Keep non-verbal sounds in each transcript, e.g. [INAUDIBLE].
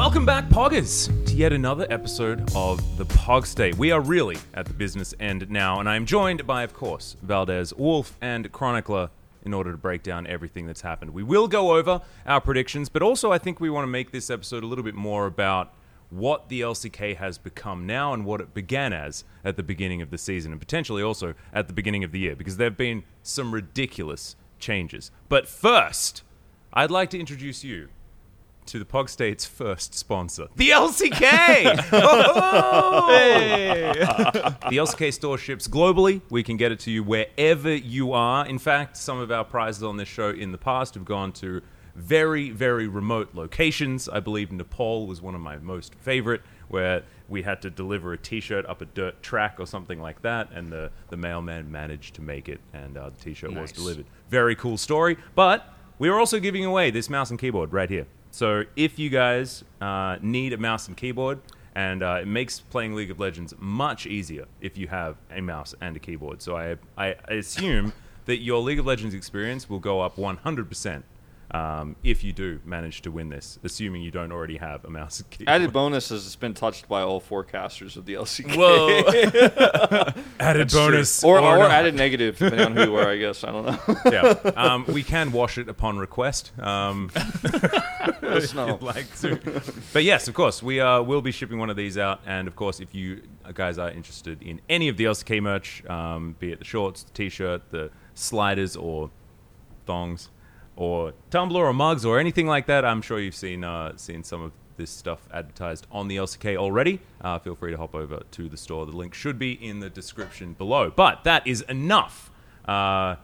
Welcome back, Poggers, to yet another episode of the Pog State. We are really at the business end now, and I am joined by, of course, Valdez, Wolf, and Chronicler in order to break down everything that's happened. We will go over our predictions, but also I think we want to make this episode a little bit more about what the LCK has become now and what it began as at the beginning of the season, and potentially also at the beginning of the year, because there have been some ridiculous changes. But first, I'd like to introduce you to the Pog State's first sponsor, the LCK. [LAUGHS] Oh! the LCK store ships globally. We can get it to you wherever you are. In fact, some of our prizes on this show in the past have gone to very, very remote locations. I believe Nepal was one of my most favorite, where we had to deliver a T-shirt up a dirt track or something like that, and the the mailman managed to make it, and uh, the T-shirt was delivered. Very cool story. But we are also giving away this mouse and keyboard right here. So if you guys uh, need a mouse and keyboard, and uh, it makes playing League of Legends much easier if you have a mouse and a keyboard. So I, I, assume that your League of Legends experience will go up 100% um, if you do manage to win this, assuming you don't already have a mouse [LAUGHS] and keyboard. Added bonus is it's been touched by all forecasters of the LCK. Whoa! [LAUGHS] [LAUGHS] Added bonus. or, or, not. added negative, depending on who you are, I guess. I don't know. yeah. Um, we can wash it upon request. Um, if you'd like to. But yes, of course, we uh, will be shipping one of these out. And of course, if you guys are interested in any of the LCK merch, um, be it the shorts, the t-shirt, the sliders, or thongs, or tumbler, or mugs, or anything like that, I'm sure you've seen uh, seen some of this stuff advertised on the LCK already. Uh, feel free to hop over to the store. The link should be in the description below. But that is enough uh,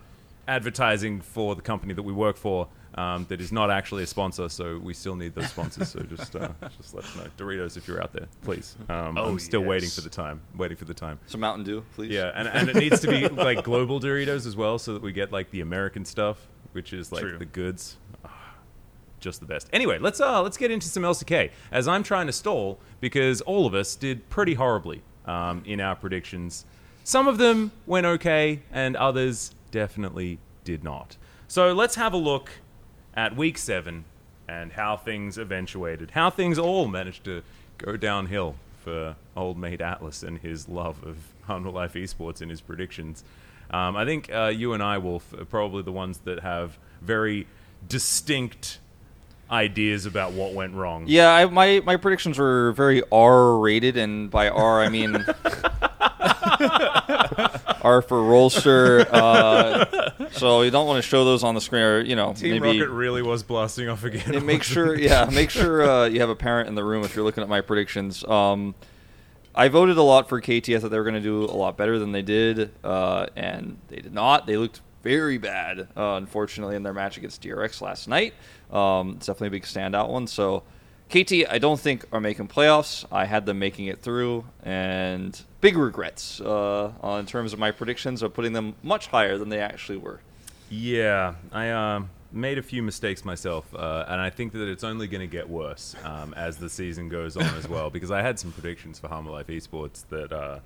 advertising for the company that we work for. Um, that is not actually a sponsor, so we still need those sponsors. So just, uh, [LAUGHS] just let us know, Doritos, if you're out there, please. Um, Oh, I'm still waiting for the time, waiting for the time. Some Mountain Dew, please. Yeah, and, and it needs to be like global Doritos as well, so that we get like the American stuff, which is like True. the goods. Ah, Just the best. Anyway, let's uh let's get into some LCK as I'm trying to stall because all of us did pretty horribly um, in our predictions. Some of them went okay, and others definitely did not. So let's have a look at week seven and how things eventuated, how things all managed to go downhill for old mate Atlas and his love of Hanwha Life Esports and his predictions. Um, I think uh, you and I, Wolf, are probably the ones that have very distinct ideas about what went wrong. Yeah, I, my my predictions were very R rated, and by R I mean [LAUGHS] R for Rolster. Uh, so you don't want to show those on the screen, or you know, Team maybe Rocket really was blasting off again. and make sure, yeah, make sure uh, you have a parent in the room if you're looking at my predictions. Um, I voted a lot for KT. I thought they were going to do a lot better than they did, uh, and they did not. They looked very bad, uh, unfortunately, in their match against DRX last night. Um, it's definitely a big standout one. So, KT, I don't think are making playoffs. I had them making it through, and big regrets uh, in terms of my predictions of putting them much higher than they actually were. Yeah, I um, made a few mistakes myself, uh, and I think that it's only going to get worse um, as the season goes on as well. Because I had some predictions for Hanwha Life Esports that, uh,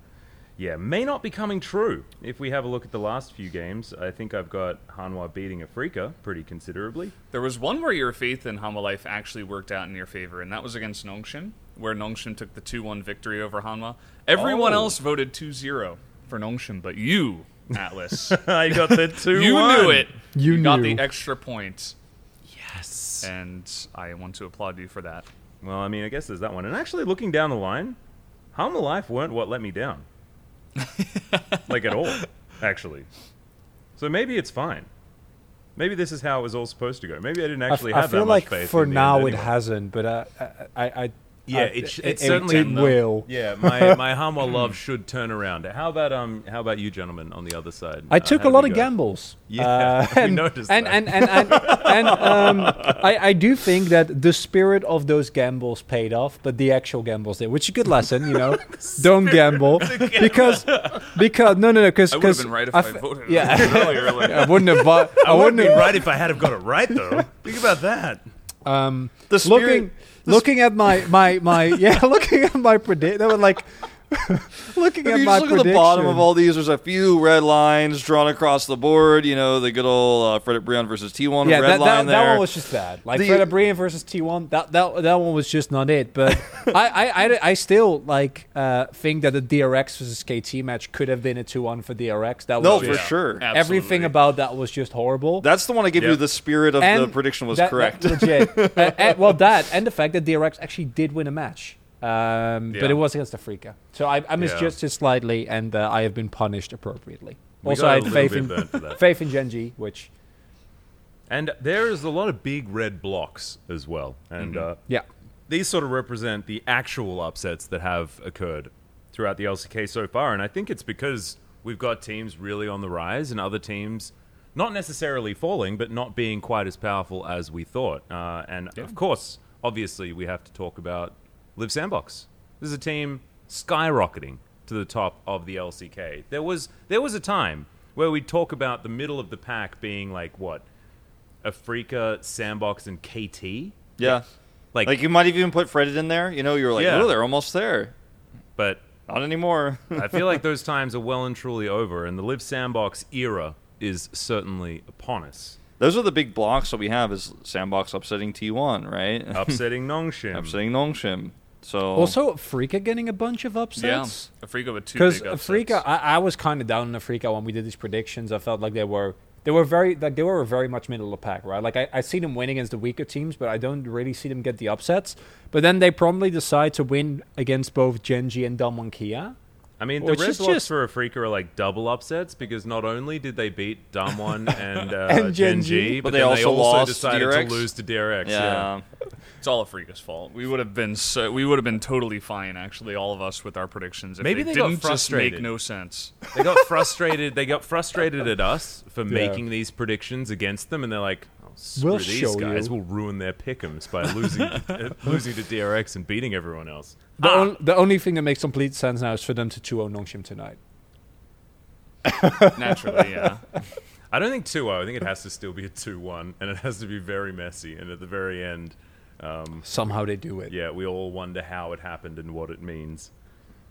yeah, may not be coming true. If we have a look at the last few games, I think I've got Hanwha beating Afreeca pretty considerably. There was one where your faith in Hanwha Life actually worked out in your favor, and that was against Nongshim, where Nongshim took the 2 1 victory over Hanwha. Everyone Oh. else voted 2 0 for Nongshim, but you, Atlas, [LAUGHS] I got the two. [LAUGHS] you knew it. You got knew. the extra point, Yes. and I want to applaud you for that. Well, I mean, I guess there's that one. And actually, looking down the line, Hanwha Life weren't what let me down. [LAUGHS] like at all, actually. So maybe it's fine. Maybe this is how it was all supposed to go. Maybe I didn't actually I have feel that much like faith. for in the now end it anyway. hasn't, but uh, I, I, I Yeah, I- it, sh- it, it, certainly it will. Yeah, [LAUGHS] my my Hanwha love should turn around. How about um? How about you, gentlemen, on the other side? I Uh, took how a lot of go? gambles. [LAUGHS] Yeah, Uh, we noticed and, that. and and and [LAUGHS] and um, I, I do think that the spirit of those gambles paid off, but the actual gambles did, which is a good lesson, you know. Don't gamble because because no no no because I would have been right if I, voted yeah. earlier. Like, I wouldn't have bought. I, I wouldn't wouldn't be have right if I had have got it right though. Think about that. um, The spirit- looking looking at my my my [LAUGHS] yeah looking at my predict they were like [LAUGHS] Looking If at you my just look at the bottom of all these, there's a few red lines drawn across the board. You know, the good old uh, Fredit Brion versus T1 yeah, red that, line that, there. that one was just bad. Like The- Fred Brion versus T1, that, that that one was just not it. But [LAUGHS] I, I, I, I still like uh, think that the DRX versus KT match could have been a 2-1 for DRX. That was No, just- for sure. Absolutely. everything about that was just horrible. That's the one I give you the spirit of the prediction was that- correct. that- legit. [LAUGHS] Uh, and- well, that and the fact that DRX actually did win a match. Um, Yeah. But it was against Afreeca. So I, I misjudged Yeah. it slightly, and uh, I have been punished appropriately. We also, I had faith in, burnt for that. [LAUGHS] faith in Gen G, which, And there is a lot of big red blocks as well. And uh, yeah. these sort of represent the actual upsets that have occurred throughout the LCK so far. And I think it's because we've got teams really on the rise and other teams not necessarily falling, but not being quite as powerful as we thought. Uh, and of course, obviously, we have to talk about Liiv Sandbox. This is a team skyrocketing to the top of the LCK. There was there was a time where we'd talk about the middle of the pack being like what, Afreeca, Sandbox, and KT. yeah. Like, Like you might have even put Fredit in there. You know, you were like, Yeah. oh, they're almost there. but Not anymore. I feel like [LAUGHS] those times are well and truly over, and the Liiv Sandbox era is certainly upon us. Those are the big blocks that we have is Sandbox upsetting T1, right? Upsetting [LAUGHS] Nongshim. upsetting Nongshim. So Also, Afreeca getting a bunch of upsets. Yeah. Afreeca with two Because. Afreeca, I, I was kind of down on Afreeca when we did these predictions. I felt like they were they were very like they were very much middle of the pack, right? Like I, I see them winning against the weaker teams, but I don't really see them get the upsets. But then they promptly decide to win against both Gen G and Damwon Kia. I mean, the Which red is blocks just- for Afreeca are like double upsets because not only did they beat Damwon [LAUGHS] and, uh, And Gen G, Genji. but, But they then also they also lost decided DRX. to lose to DRX. yeah. It's all Afreeca's fault. We would have been so we would have been totally fine, actually, all of us with our predictions. If Maybe they, they didn't just frustrated. make no sense. They got frustrated. They got frustrated at us for making these predictions against them, and they're like, oh, "Screw We'll these guys! you." We'll ruin their pick'ems by losing [LAUGHS] [LAUGHS] losing to DRX and beating everyone else." The, on, the only thing that makes complete sense now is for them to 2-0 Nongshim tonight. [LAUGHS] Naturally, yeah. I don't think 2-0. I think it has to still be a 2-1, and it has to be very messy. And at the very end, um, Somehow they do it. yeah, we all wonder how it happened and what it means.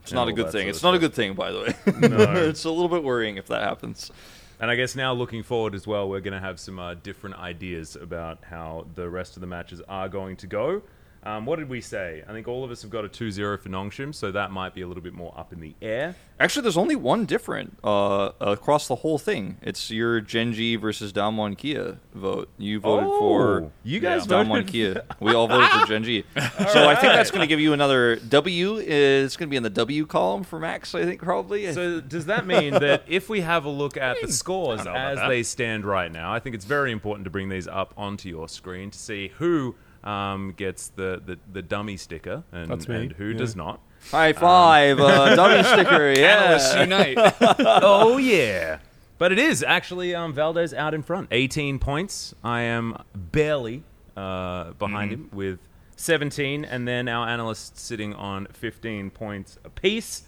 It's not a good thing. sort of It's not a good thing, by the way. No. [LAUGHS] it's a little bit worrying if that happens. And I guess now looking forward as well, we're going to have some uh, different ideas about how the rest of the matches are going to go. Um, what did we say? I think all of us have got a 2-0 for Nongshim, so that might be a little bit more up in the air. Actually, there's only one different uh, across the whole thing. It's your Gen G versus Damwon Kia vote. You voted for Oh, you guys Damwon Kia. We all voted for Gen G. [LAUGHS] So I think that's going to give you another W. Is going to be in the W column for Max. I think probably. So does that mean that [LAUGHS] if we have a look at the scores I don't know about as they stand right now, I think it's very important to bring these up onto your screen to see who um, gets the, the, the dummy sticker and, That's me, and who yeah. does not. High five, uh, dummy sticker. Analysts [LAUGHS] Yeah. unite. [LAUGHS] oh yeah. But it is actually um, Valdez out in front, 18 points. I am barely uh, behind him with 17, and then our analysts sitting on 15 points apiece.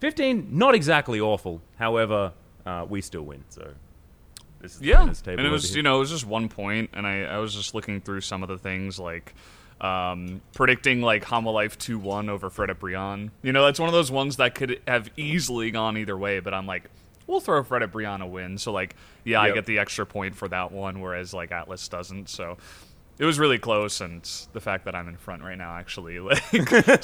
15, not exactly awful. However, uh, we still win. So this is Yeah, and it was you know it was just one point, and I, I was just looking through some of the things like um, predicting like Hanwha Life two one over Fred Brion. You know that's one of those ones that could have easily gone either way, but I'm like. We'll throw Fred Brion a win, so like, yeah, I get the extra point for that one, whereas like Atlas doesn't. So it was really close, and the fact that I'm in front right now, actually, [LAUGHS] like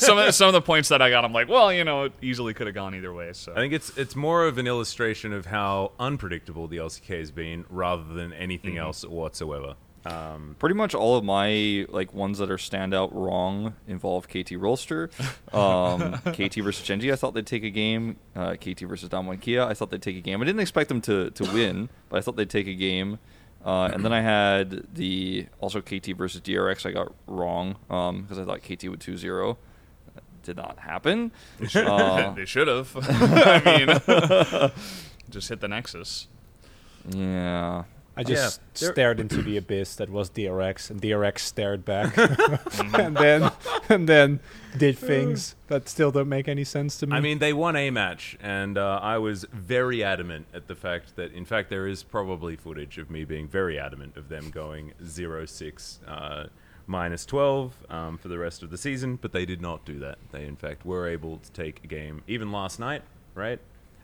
some of some of the points that I got, I'm like, well, you know, it easily could have gone either way. So I think it's it's more of an illustration of how unpredictable the LCK has been, rather than anything Mm-hmm. else whatsoever. Um, Pretty much all of my like ones that are standout wrong involve KT Rolster. [LAUGHS] Um, KT versus Gen G, I thought they'd take a game. Uh, KT versus Damwon Kia, I thought they'd take a game. I didn't expect them to, to win, but I thought they'd take a game. Uh, and then I had the also KT versus DRX. I got wrong because I thought KT would 2-0. Did not happen. Uh, they should have. [LAUGHS] [LAUGHS] I mean, [LAUGHS] just hit the Nexus. yeah. I just Yeah, stared into the abyss that was DRX, and DRX stared back, [LAUGHS] [LAUGHS] and then and then did things that still don't make any sense to me. I mean, they won a match, and uh, I was very adamant at the fact that, in fact, there is probably footage of me being very adamant of them going 0 6 uh, minus 12 um, for the rest of the season, but they did not do that. They, in fact, were able to take a game, even last night, right?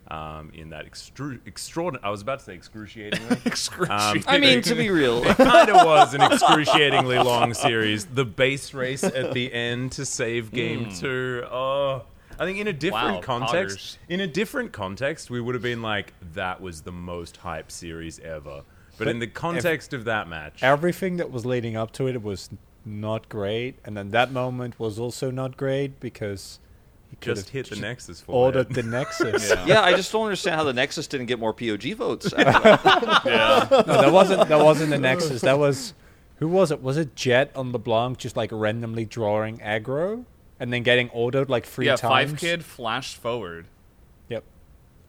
Um, in that extru- extraordinary, I was about to say excruciatingly. [LAUGHS] Excruciating. I mean, to be real, it kind of was an excruciatingly long series. The base race at the end to save game two. Oh, I think in a different Wow, context, Poggers. in a different context, we would have been like, that was the most hype series ever. But, But in the context of that match, Everything that was leading up to it was not great, and then that moment was also not great because he could just have hit the Nexus for ordered the Nexus. Yeah. yeah, I just don't understand how the Nexus didn't get more POG votes. [LAUGHS] after yeah. No, that wasn't that wasn't the Nexus. That was who was it? Was it Jet on LeBlanc just like randomly drawing aggro and then getting autoed like three yeah, times? five kid flashed forward. Yep.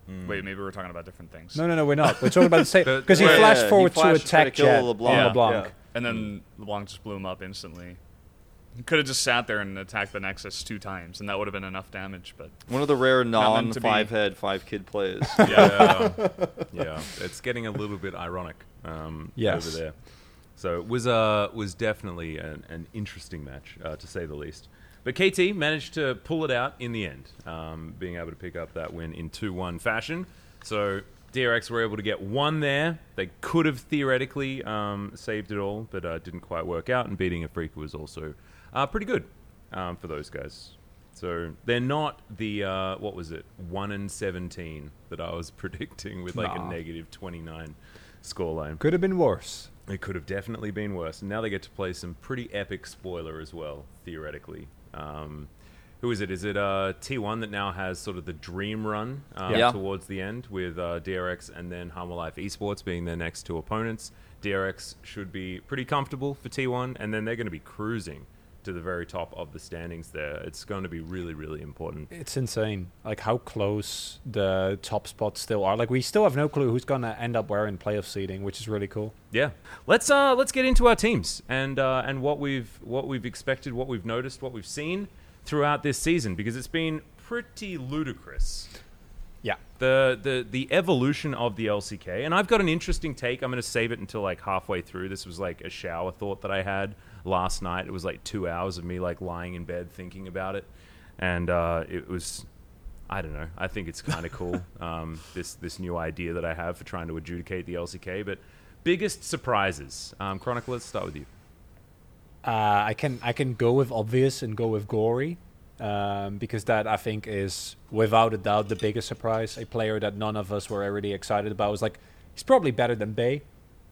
Hmm. Wait, maybe we're talking about different things. No, no, no, we're not. We're talking about the same [LAUGHS] because he Yeah, flashed yeah, he forward flashed to to try to attack kill Jet LeBlanc. Yeah. LeBlanc. Yeah. And then hmm. LeBlanc just blew him up instantly. He could have just sat there and attacked the Nexus two times, and that would have been enough damage. But One of the rare Not meant to be. non-five head, five kid plays. [LAUGHS] yeah, yeah, it's getting a little bit ironic um, Yes. over there. So it was uh, was definitely an, an interesting match, uh, to say the least. But KT managed to pull it out in the end, um, being able to pick up that win in 2 1 fashion. So DRX were able to get one there. They could have theoretically um, saved it all, but uh, didn't quite work out. And beating Afreeca was also uh, pretty good um, for those guys. So they're not the uh, what was it one and seventeen that I was [LAUGHS] predicting with like Nah. a negative twenty nine scoreline. Could have been worse. It could have definitely been worse. And now they get to play some pretty epic spoiler as well, theoretically. Um, who is it? Is it uh, T1 that now has sort of the dream run um, Yeah. towards the end with uh, DRX and then Hanwha Life Esports being their next two opponents? DRX should be pretty comfortable for T1, and then they're going to be cruising to the very top of the standings there. It's going to be really, really important. It's insane, like how close the top spots still are. Like we still have no clue who's gonna end up wearing playoff seeding, which is really cool. Yeah, let's uh let's get into our teams and uh, and what we've what we've expected, what we've noticed, what we've seen throughout this season because it's been pretty ludicrous. Yeah. The the the evolution of the LCK, and I've got an interesting take. I'm going to save it until like halfway through. This was like a shower thought that I had last night. It was like two hours of me like lying in bed thinking about it, and uh, it was. I don't know. I think it's kind of cool. [LAUGHS] Um, this this new idea that I have for trying to adjudicate the LCK. But biggest surprises, um, Chronicle. Let's start with you. Uh, I can I can go with obvious and go with Gori, um, because that I think is without a doubt the biggest surprise. A player that none of us were already excited about was like he's probably better than Bay.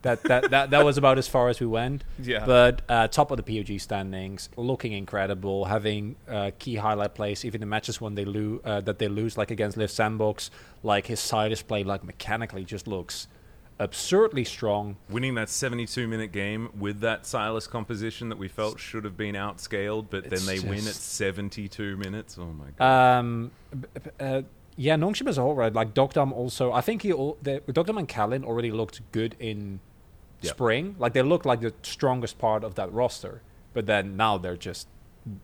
That that that, that was about as far as we went. [LAUGHS] Yeah. But uh, top of the POG standings, looking incredible, having uh, key highlight plays, even the matches when they lose uh, that they lose, like against Liiv Sandbox, like his side is play, like mechanically just looks absurdly strong. Winning that 72 minute game with that Sylas composition that we felt should have been outscaled, but then they win at 72 minutes. Oh my god. Um, uh, yeah, Nongshim as a whole, right? Like Deokdam also, I think he all, Deokdam and Kellin already looked good in Spring. Like they looked like the strongest part of that roster, but then now they're just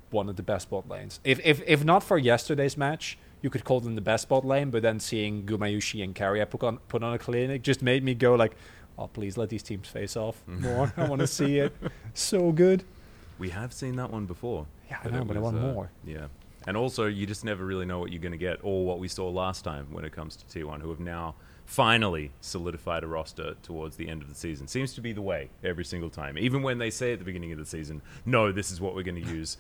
one of the best bot lanes. If if if not for yesterday's match, you could call them the best bot lane. But then seeing Gumayusi and Keria put on put on a clinic just made me go like, oh please let these teams face off more. I want to see it. [LAUGHS] So good. we have seen that one before. Yeah, I know, but I want uh, more. Yeah. And also, you just never really know what you're going to get, or what we saw last time when it comes to T1, who have now finally solidified a roster towards the end of the season. Seems to be the way every single time. Even when they say at the beginning of the season, no, this is what we're going to use,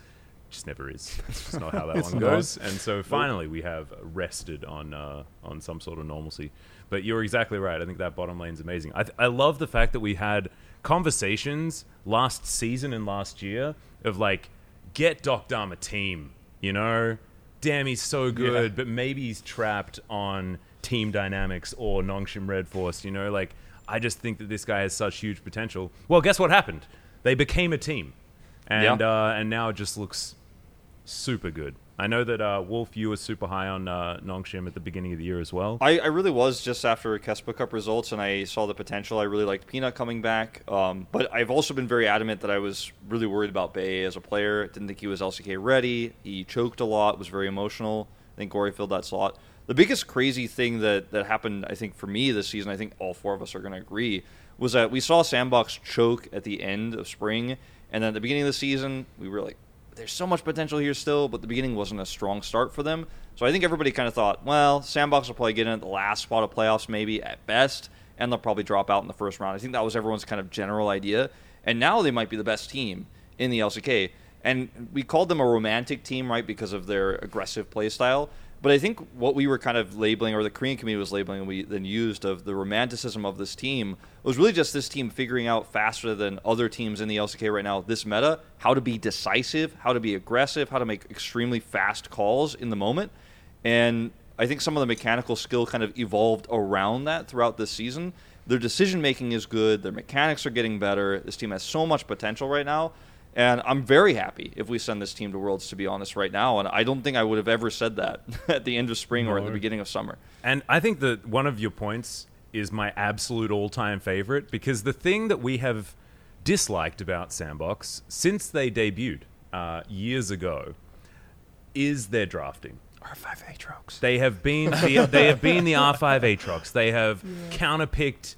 just never is. It's just not how that [LAUGHS] one not. goes. And so finally, we have rested on uh, on some sort of normalcy. But you're exactly right. I think that bottom lane's amazing. I, th- I love the fact that we had conversations last season and last year of like, get Deokdam a team, you know? Damn, he's so good, but maybe he's trapped on Team Dynamics or Nongshim Red Force, you know? Like, I just think that this guy has such huge potential. Well, guess what happened? They became a team. And, Yeah. uh, and now it just looks super good. I know that uh, Wolf, you were super high on uh, Nongshim at the beginning of the year as well. I, I really was just after Kespa Cup results, and I saw the potential. I really liked Peanut coming back, um, but I've also been very adamant that I was really worried about Bay as a player. Didn't think he was LCK ready. He choked a lot. Was very emotional. I think Gori filled that slot. The biggest crazy thing that that happened, I think, for me this season, I think all four of us are going to agree, was that we saw Sandbox choke at the end of spring, And then at the beginning of the season, we were like, there's so much potential here still, but the beginning wasn't a strong start for them. So I think everybody kind of thought, well, Sandbox will probably get in at the last spot of playoffs, maybe at best, and they'll probably drop out in the first round. I think that was everyone's kind of general idea. And now they might be the best team in the LCK. And we called them a romantic team, right, because of their aggressive play style. But I think what we were kind of labeling, or the Korean community was labeling, and we then used of the romanticism of this team was really just this team figuring out faster than other teams in the LCK right now, this meta, how to be decisive, how to be aggressive, how to make extremely fast calls in the moment. And I think some of the mechanical skill kind of evolved around that throughout this season. Their decision making is good, their mechanics are getting better. This team has so much potential right now. And I'm very happy if we send this team to Worlds, to be honest, right now. And I don't think I would have ever said that [LAUGHS] at the end of spring or at the beginning of summer. And I think that one of your points is my absolute all time favorite because the thing that we have disliked about Sandbox since they debuted uh, years ago is their drafting. R5 Aatrox. They have been the, they have been the R5 Aatrox. They have counterpicked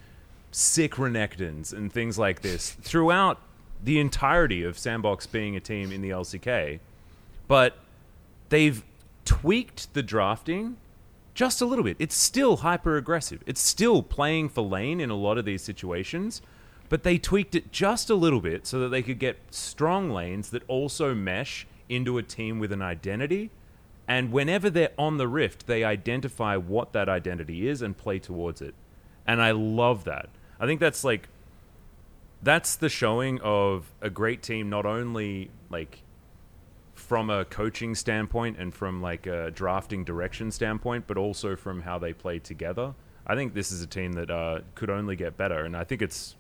sick Renekton's and things like this throughout the entirety of Sandbox being a team in the LCK. But they've tweaked the drafting just a little bit. It's still hyper aggressive. It's still playing for lane in a lot of these situations, but they tweaked it just a little bit so that they could get strong lanes that also mesh into a team with an identity. And whenever they're on the rift, they identify what that identity is and play towards it. And I love that. I think that's like that's the showing of a great team not only like from a coaching standpoint and from like a drafting direction standpoint, but also from how they play together. I think this is a team that uh, could only get better, and I think it's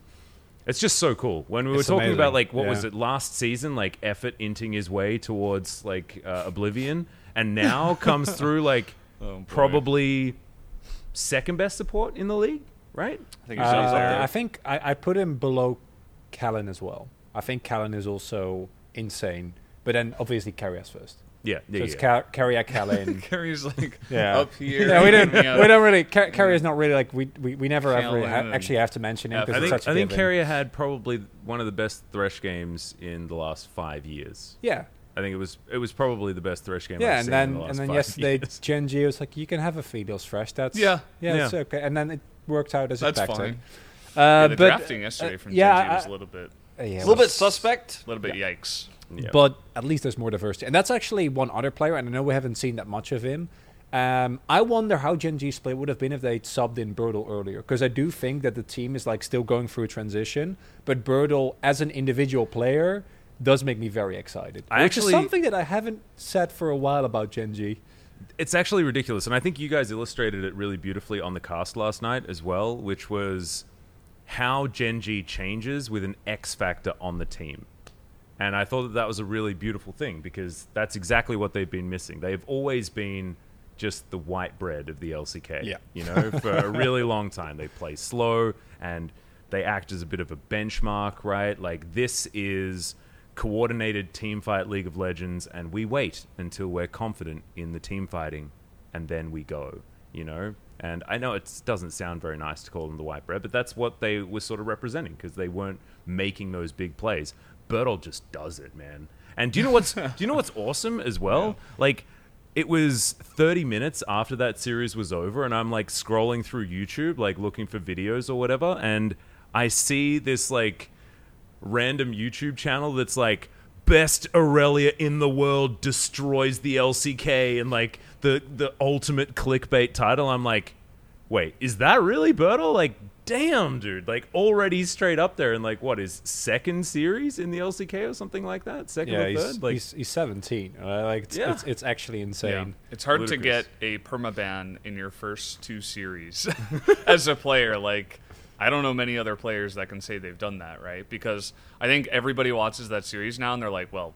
it's just so cool. When we were It's talking amazing. about like what was it last season, like effort inting his way towards like uh, Oblivion, and now [LAUGHS] comes through like Oh, probably second best support in the league, right? I think he's he's up Uh. I think I, I put him below Kellin as well. I think Kellin is also insane, but then obviously Keria's first. Yeah, yeah, So it's yeah. Ca- Keria, Kellin. [LAUGHS] Keria's like [LAUGHS] yeah. up here. Yeah, we don't. We don't really. Car- Keria's not really like we. We, we never ever ha- actually have to mention him Yeah, because I think such a I think. Keria had probably one of the best Thresh games in the last five years. Yeah, I think it was it was probably the best Thresh game. yeah, I've and seen then the and then yesterday years. [LAUGHS] Gen G was like, you can have a Fidos fresh. That's Yeah. yeah, Yeah. it's okay. And then it worked out as That's expected. fine. Uh, Yeah, the but drafting yesterday uh, from yeah, Gen G was I- a little bit, uh, yeah, a little bit suspect. a little bit yikes. Yeah. but at least there's more diversity. And that's actually one other player, and I know we haven't seen that much of him. Um, I wonder how Gen G split would have been if they'd subbed in Burdol earlier, because I do think that the team is like still going through a transition. But Burdol, as an individual player, does make me very excited, I which actually- is something that I haven't said for a while about Gen G. it's actually ridiculous, and I think you guys illustrated it really beautifully on the cast last night as well, which was how Gen G changes with an X factor on the team. And I thought that that was a really beautiful thing because that's exactly what they've been missing. They've always been just the white bread of the LCK. Yeah. You know, for a really long time. They play slow and they act as a bit of a benchmark, right? Like, this is coordinated team fight League of Legends, and we wait until we're confident in the team fighting, and then we go, you know? And I know it doesn't sound very nice to call them the white bread, but that's what they were sort of representing because they weren't making those big plays. Burdol just does it, man. And do you know what's [LAUGHS] do you know what's awesome as well? Like it was 30 minutes after that series was over and I'm like scrolling through YouTube like looking for videos or whatever and I see this like random YouTube channel that's like best Aurelion in the world destroys the LCK and like the the ultimate clickbait title. I'm like, wait, is that really Burdol? Like, damn, dude! Like already straight up there and like what is second series in the LCK or something like that? Second Yeah, or he's, third? Like, he's, he's 17. Uh, like it's, Yeah. it's, it's actually insane. It's hard Ludicrous. to get a permaban in your first two series [LAUGHS] as a player. Like, I don't know many other players that can say they've done that, right? Because I think everybody watches that series now and they're like, well,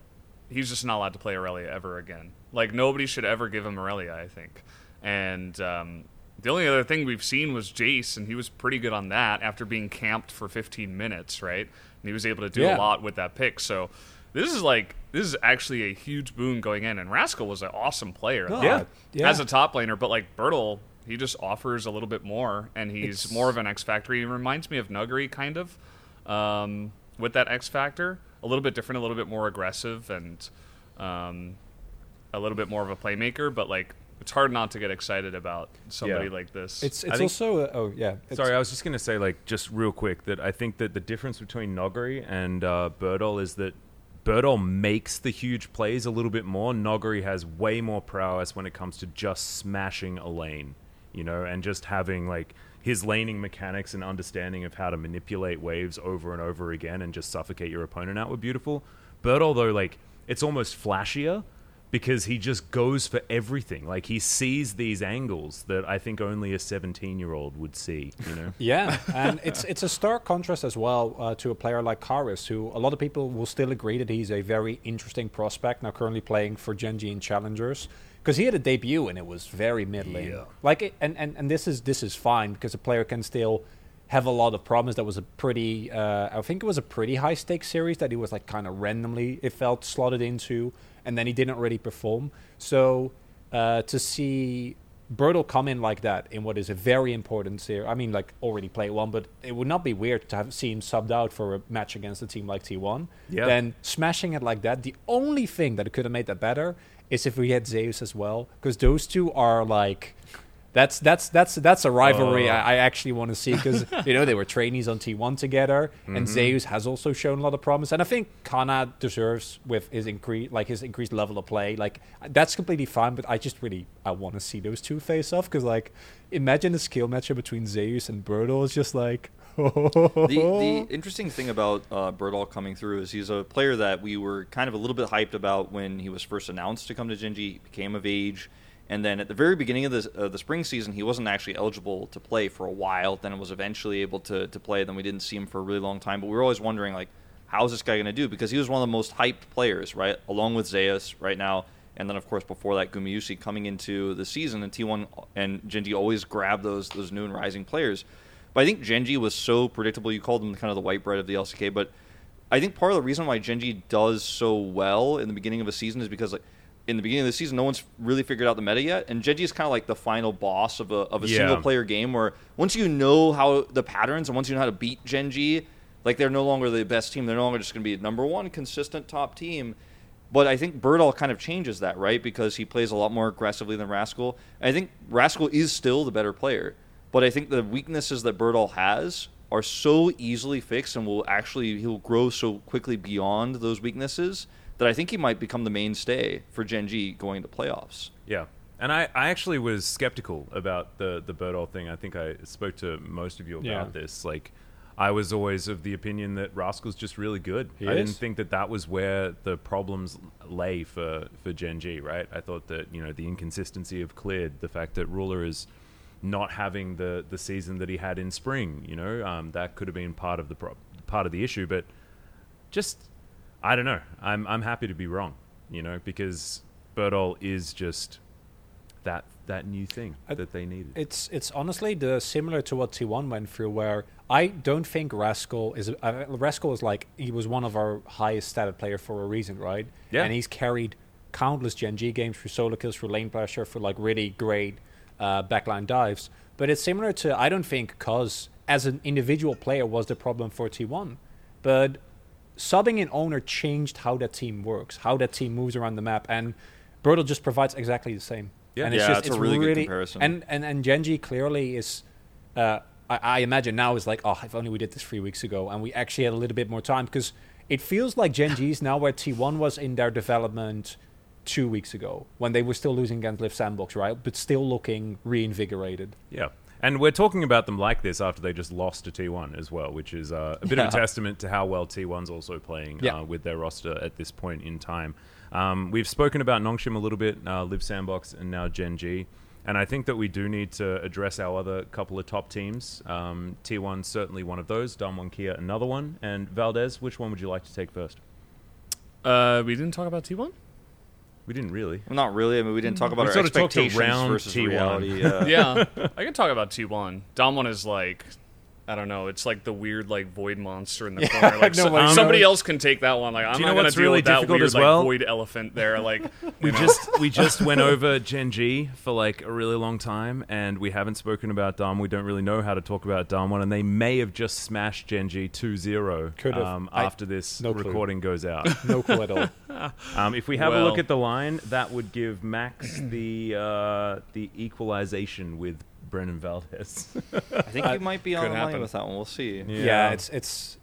he's just not allowed to play Aurelion ever again. Like, nobody should ever give him Aurelion, I think. And um, the only other thing we've seen was Jace, and he was pretty good on that after being camped for 15 minutes, right? And he was able to do Yeah. a lot with that pick. So. This is like this is actually a huge boon going in, and Rascal was an awesome player No, Yeah. yeah. as a top laner, but like Burdol, he just offers a little bit more, and he's It's- more of an X factor. He reminds me of Nuguri kind of, um, with that X factor. a little bit different, a little bit more aggressive, and um, a little bit more of a playmaker. But like, it's hard not to get excited about somebody Yeah. like this. It's it's think- also uh, oh yeah. It's, Sorry, I was just going to say, like, just real quick, that I think that the difference between Nuguri and uh, Burdol is that Burdol makes the huge plays a little bit more. Nuguri has way more prowess when it comes to just smashing a lane, you know, and just having, like, his laning mechanics and understanding of how to manipulate waves over and over again and just suffocate your opponent out were beautiful. But although like, it's almost flashier because he just goes for everything. Like he sees these angles that I think only a 17-year-old would see, you know. [LAUGHS] Yeah, and it's it's a stark contrast as well uh, to a player like Karis, who a lot of people will still agree that he's a very interesting prospect. Now, currently playing for Gen G in Challengers, because he had a debut and it was very middling. Yeah. Like, it, and, and and this is this is fine because a player can still have a lot of problems. That was a pretty, uh, I think it was a pretty high stakes series that he was like kind of randomly it felt slotted into, and then he didn't really perform. So uh, to see Burdol come in like that in what is a very important series. I mean, like already played one, but it would not be weird to have see him subbed out for a match against a team like T1. Yeah. Then smashing it like that. The only thing that could have made that better is if we had Zeus as well, because those two are like. That's that's that's that's a rivalry Oh. I, I actually want to see because [LAUGHS] you know they were trainees on T1 together, and mm-hmm. Zeus has also shown a lot of promise. And I think Canna deserves with his increase like his increased level of play. Like that's completely fine, but I just really I want to see those two face off because like imagine a skill matchup between Zeus and Burdol is just like the, the [LAUGHS] interesting thing about uh, Burdol coming through is he's a player that we were kind of a little bit hyped about when he was first announced to come to Gen G, he became of age, and then at the very beginning of the, uh, the spring season, he wasn't actually eligible to play for a while. Then was eventually able to, to play. Then we didn't see him for a really long time, but we were always wondering like, how's this guy going to do? Because he was one of the most hyped players, right, along with Zeus right now. And then, of course, before that, Gumayusi coming into the season, and T1 and Gen G always grab those those new and rising players. But I think Gen G was so predictable. You called him kind of the white bread of the LCK, but I think part of the reason why Gen G does so well in the beginning of a season is because like in the beginning of the season, no one's really figured out the meta yet, and Gen G is kind of like the final boss of a of a Yeah. single player game where once you know how the patterns and once you know how to beat Gen G, like they're no longer the best team. They're no longer just going to be number one consistent top team. But I think Burdol kind of changes that, right? Because he plays a lot more aggressively than Rascal. I think Rascal is still the better player, but I think the weaknesses that Burdol has are so easily fixed and will actually he'll grow so quickly beyond those weaknesses that I think he might become the mainstay for Gen G going to playoffs. Yeah. And I, I actually was skeptical about the the Burdol thing. I think I spoke to most of you about Yeah. this. Like, I was always of the opinion that Rascal's just really good. He I didn't think that that was where the problems lay for for Gen G. Right? I thought that you know the inconsistency of Clid, the fact that Ruler is not having the the season that he had in spring. You know, um, that could have been part of the pro- part of the issue. But just I don't know. I'm I'm happy to be wrong. You know, because Burdol is just that that new thing I- that they needed. It's it's honestly the similar to what T1 went through, where I don't think Rascal is uh, Rascal is like he was one of our highest stated player for a reason, right? Yeah. And he's carried countless Gen G games through solo kills, through lane pressure, for like really great uh, backline dives. But it's similar to I don't think Cuzz as an individual player was the problem for T1, but subbing an Oner changed how that team works, how that team moves around the map, and Burdol just provides exactly the same. Yeah. and it's Yeah, just it's a it's really good comparison. And and and Gen G clearly is. Uh, I, I imagine now is like, oh, if only we did this three weeks ago, and we actually had a little bit more time because it feels like Gen G is now where T1 was in their development two weeks ago when they were still losing against Liiv Sandbox, right? But still looking reinvigorated. Yeah. And we're talking about them like this after they just lost to T1 as well, which is uh, a bit of a [LAUGHS] testament to how well T1's also playing Yeah. uh, with their roster at this point in time. Um, we've spoken about Nongshim a little bit, uh, Live Sandbox, and now Gen G. And I think that we do need to address our other couple of top teams. Um, T1 certainly one of those, Damwon Kia another one, and Valdez. Which one would you like to take first? Uh, we didn't talk about T1. We didn't really. Well, not really. I mean, we didn't talk about We our sort of talked expectations around versus T1. reality. Uh, [LAUGHS] yeah, I can talk about T1. Damwon is like I don't know. It's like the weird like void monster in the corner. Like so- somebody knows. else can take that one. Like I'm you not know gonna deal really with that difficult weird as like void elephant there. Like [LAUGHS] we know. just we just went [LAUGHS] over Gen G for like a really long time, and we haven't spoken about Dom. We don't really know how to talk about Damwon, and they may have just smashed Gen G 2-0 Could have. um, I- after this no clue. recording goes out. [LAUGHS] No clue at all. Um, if we have a look at the line, that would give Max the uh, the equalization with Brennan Valdez. I think you [LAUGHS] might be on could the money happen. with that one. We'll see. Yeah, it's it's.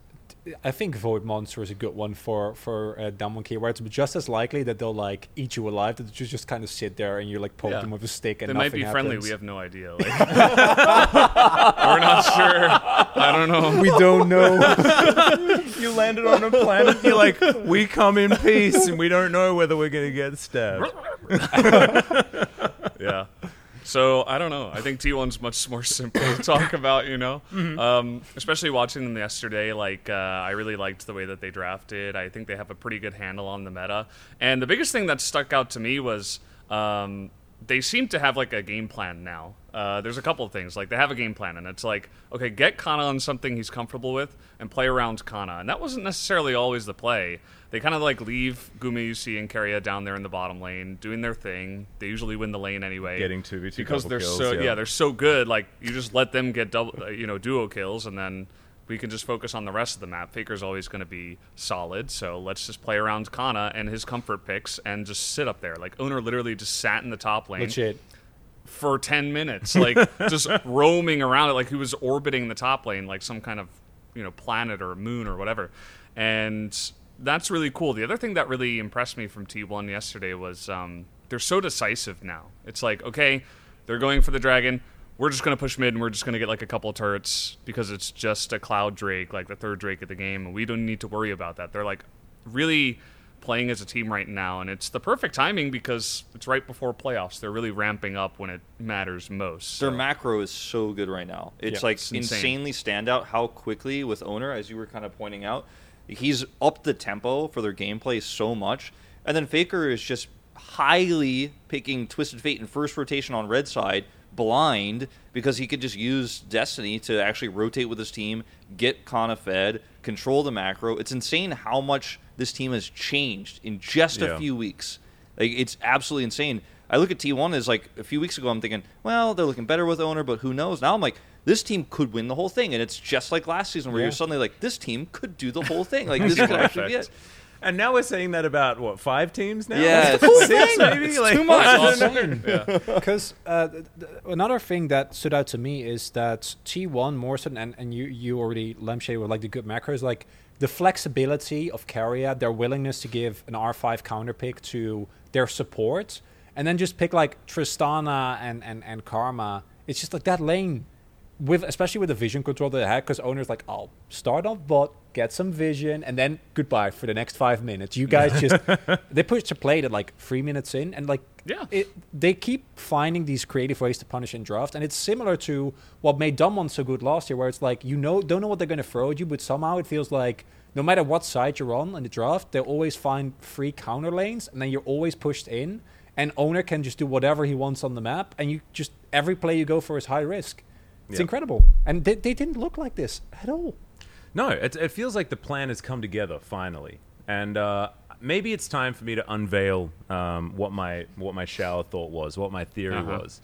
I think Void Monster is a good one for for uh, Damwon Kia, where it's just as likely that they'll like eat you alive, that you just kind of sit there and you're like poking Yeah. them with a stick and They might nothing be friendly. We have no idea. Like, [LAUGHS] we're not sure. I don't know. we don't know. [LAUGHS] you landed on a planet. And you're like, we come in peace, and we don't know whether we're gonna get stabbed. yeah. So I don't know. I think T1's much [LAUGHS] more simple to talk about. You know, um, especially watching them yesterday. Like uh, I really liked the way that they drafted. I think they have a pretty good handle on the meta. And the biggest thing that stuck out to me was um, they seem to have like a game plan now. Uh, there's a couple of things like they have a game plan, and it's like okay, get Canna on something he's comfortable with, and play around Canna. And that wasn't necessarily always the play. They kind of like leave Gumayusi and Keria down there in the bottom lane doing their thing. They usually win the lane anyway, Getting 2v2 because they're kills, so yeah. yeah. they're so good. Like you just let them get double, uh, you know, duo kills, and then we can just focus on the rest of the map. Faker's always going to be solid, so let's just play around Canna and his comfort picks and just sit up there. Like Oner literally just sat in the top lane Legit. for 10 minutes [LAUGHS] like just roaming around it like he was orbiting the top lane like some kind of you know planet or moon or whatever and that's really cool. The other thing that really impressed me from t1 yesterday was um, they're so decisive now. It's like okay they're going for the dragon. We're just going to push mid and we're just going to get like a couple turrets because it's just a cloud drake like the third drake of the game and we don't need to worry about that. They're like really playing as a team right now and it's the perfect timing because it's right before playoffs. They're really ramping up when it matters most Their macro is so good right now. It's Yeah, like it's insane. insanely standout how quickly with Oner, as you were kind of pointing out, he's upped the tempo for their gameplay so much. And then Faker is just highly picking Twisted Fate in first rotation on red side, blind, because he could just use Destiny to actually rotate with his team, get Canna fed, control the macro. It's insane how much this team has changed in just Yeah. a few weeks. Like it's absolutely insane. I look at T1 as like a few weeks ago. I'm thinking, well, they're looking better with Oner, but who knows? Now I'm like, this team could win the whole thing, and it's just like last season where Yeah. you're suddenly like, this team could do the whole thing. Like [LAUGHS] this could actually be it. And now we're saying that about what five teams now? Yeah, it's the six insane. maybe. It's like, too much. I don't It's know. insane. Because [LAUGHS] uh, th- th- another thing that stood out to me is that T1 more so, and, and you, you already lampshade with like the good macros, like the flexibility of Keria, their willingness to give an R5 counter pick to their support, and then just pick like Tristana and, and, and Karma. It's just like that lane, with especially with the vision control that they had, because Oner's like, I'll start off bot, get some vision, and then goodbye for the next five minutes. You guys just [LAUGHS] they push to play it like three minutes in, and like Yeah. it, they keep finding these creative ways to punish in draft, and it's similar to what made Damwon so good last year, where it's like you know don't know what they're going to throw at you, but somehow it feels like no matter what side you're on in the draft, they'll always find free counter lanes, and then you're always pushed in, and Oner can just do whatever he wants on the map, and you just every play you go for is high risk. It's Yeah. incredible, and they, they didn't look like this at all. No, it, it feels like the plan has come together finally, and uh, maybe it's time for me to unveil um, what my what my shower thought was, what my theory Uh-huh. was.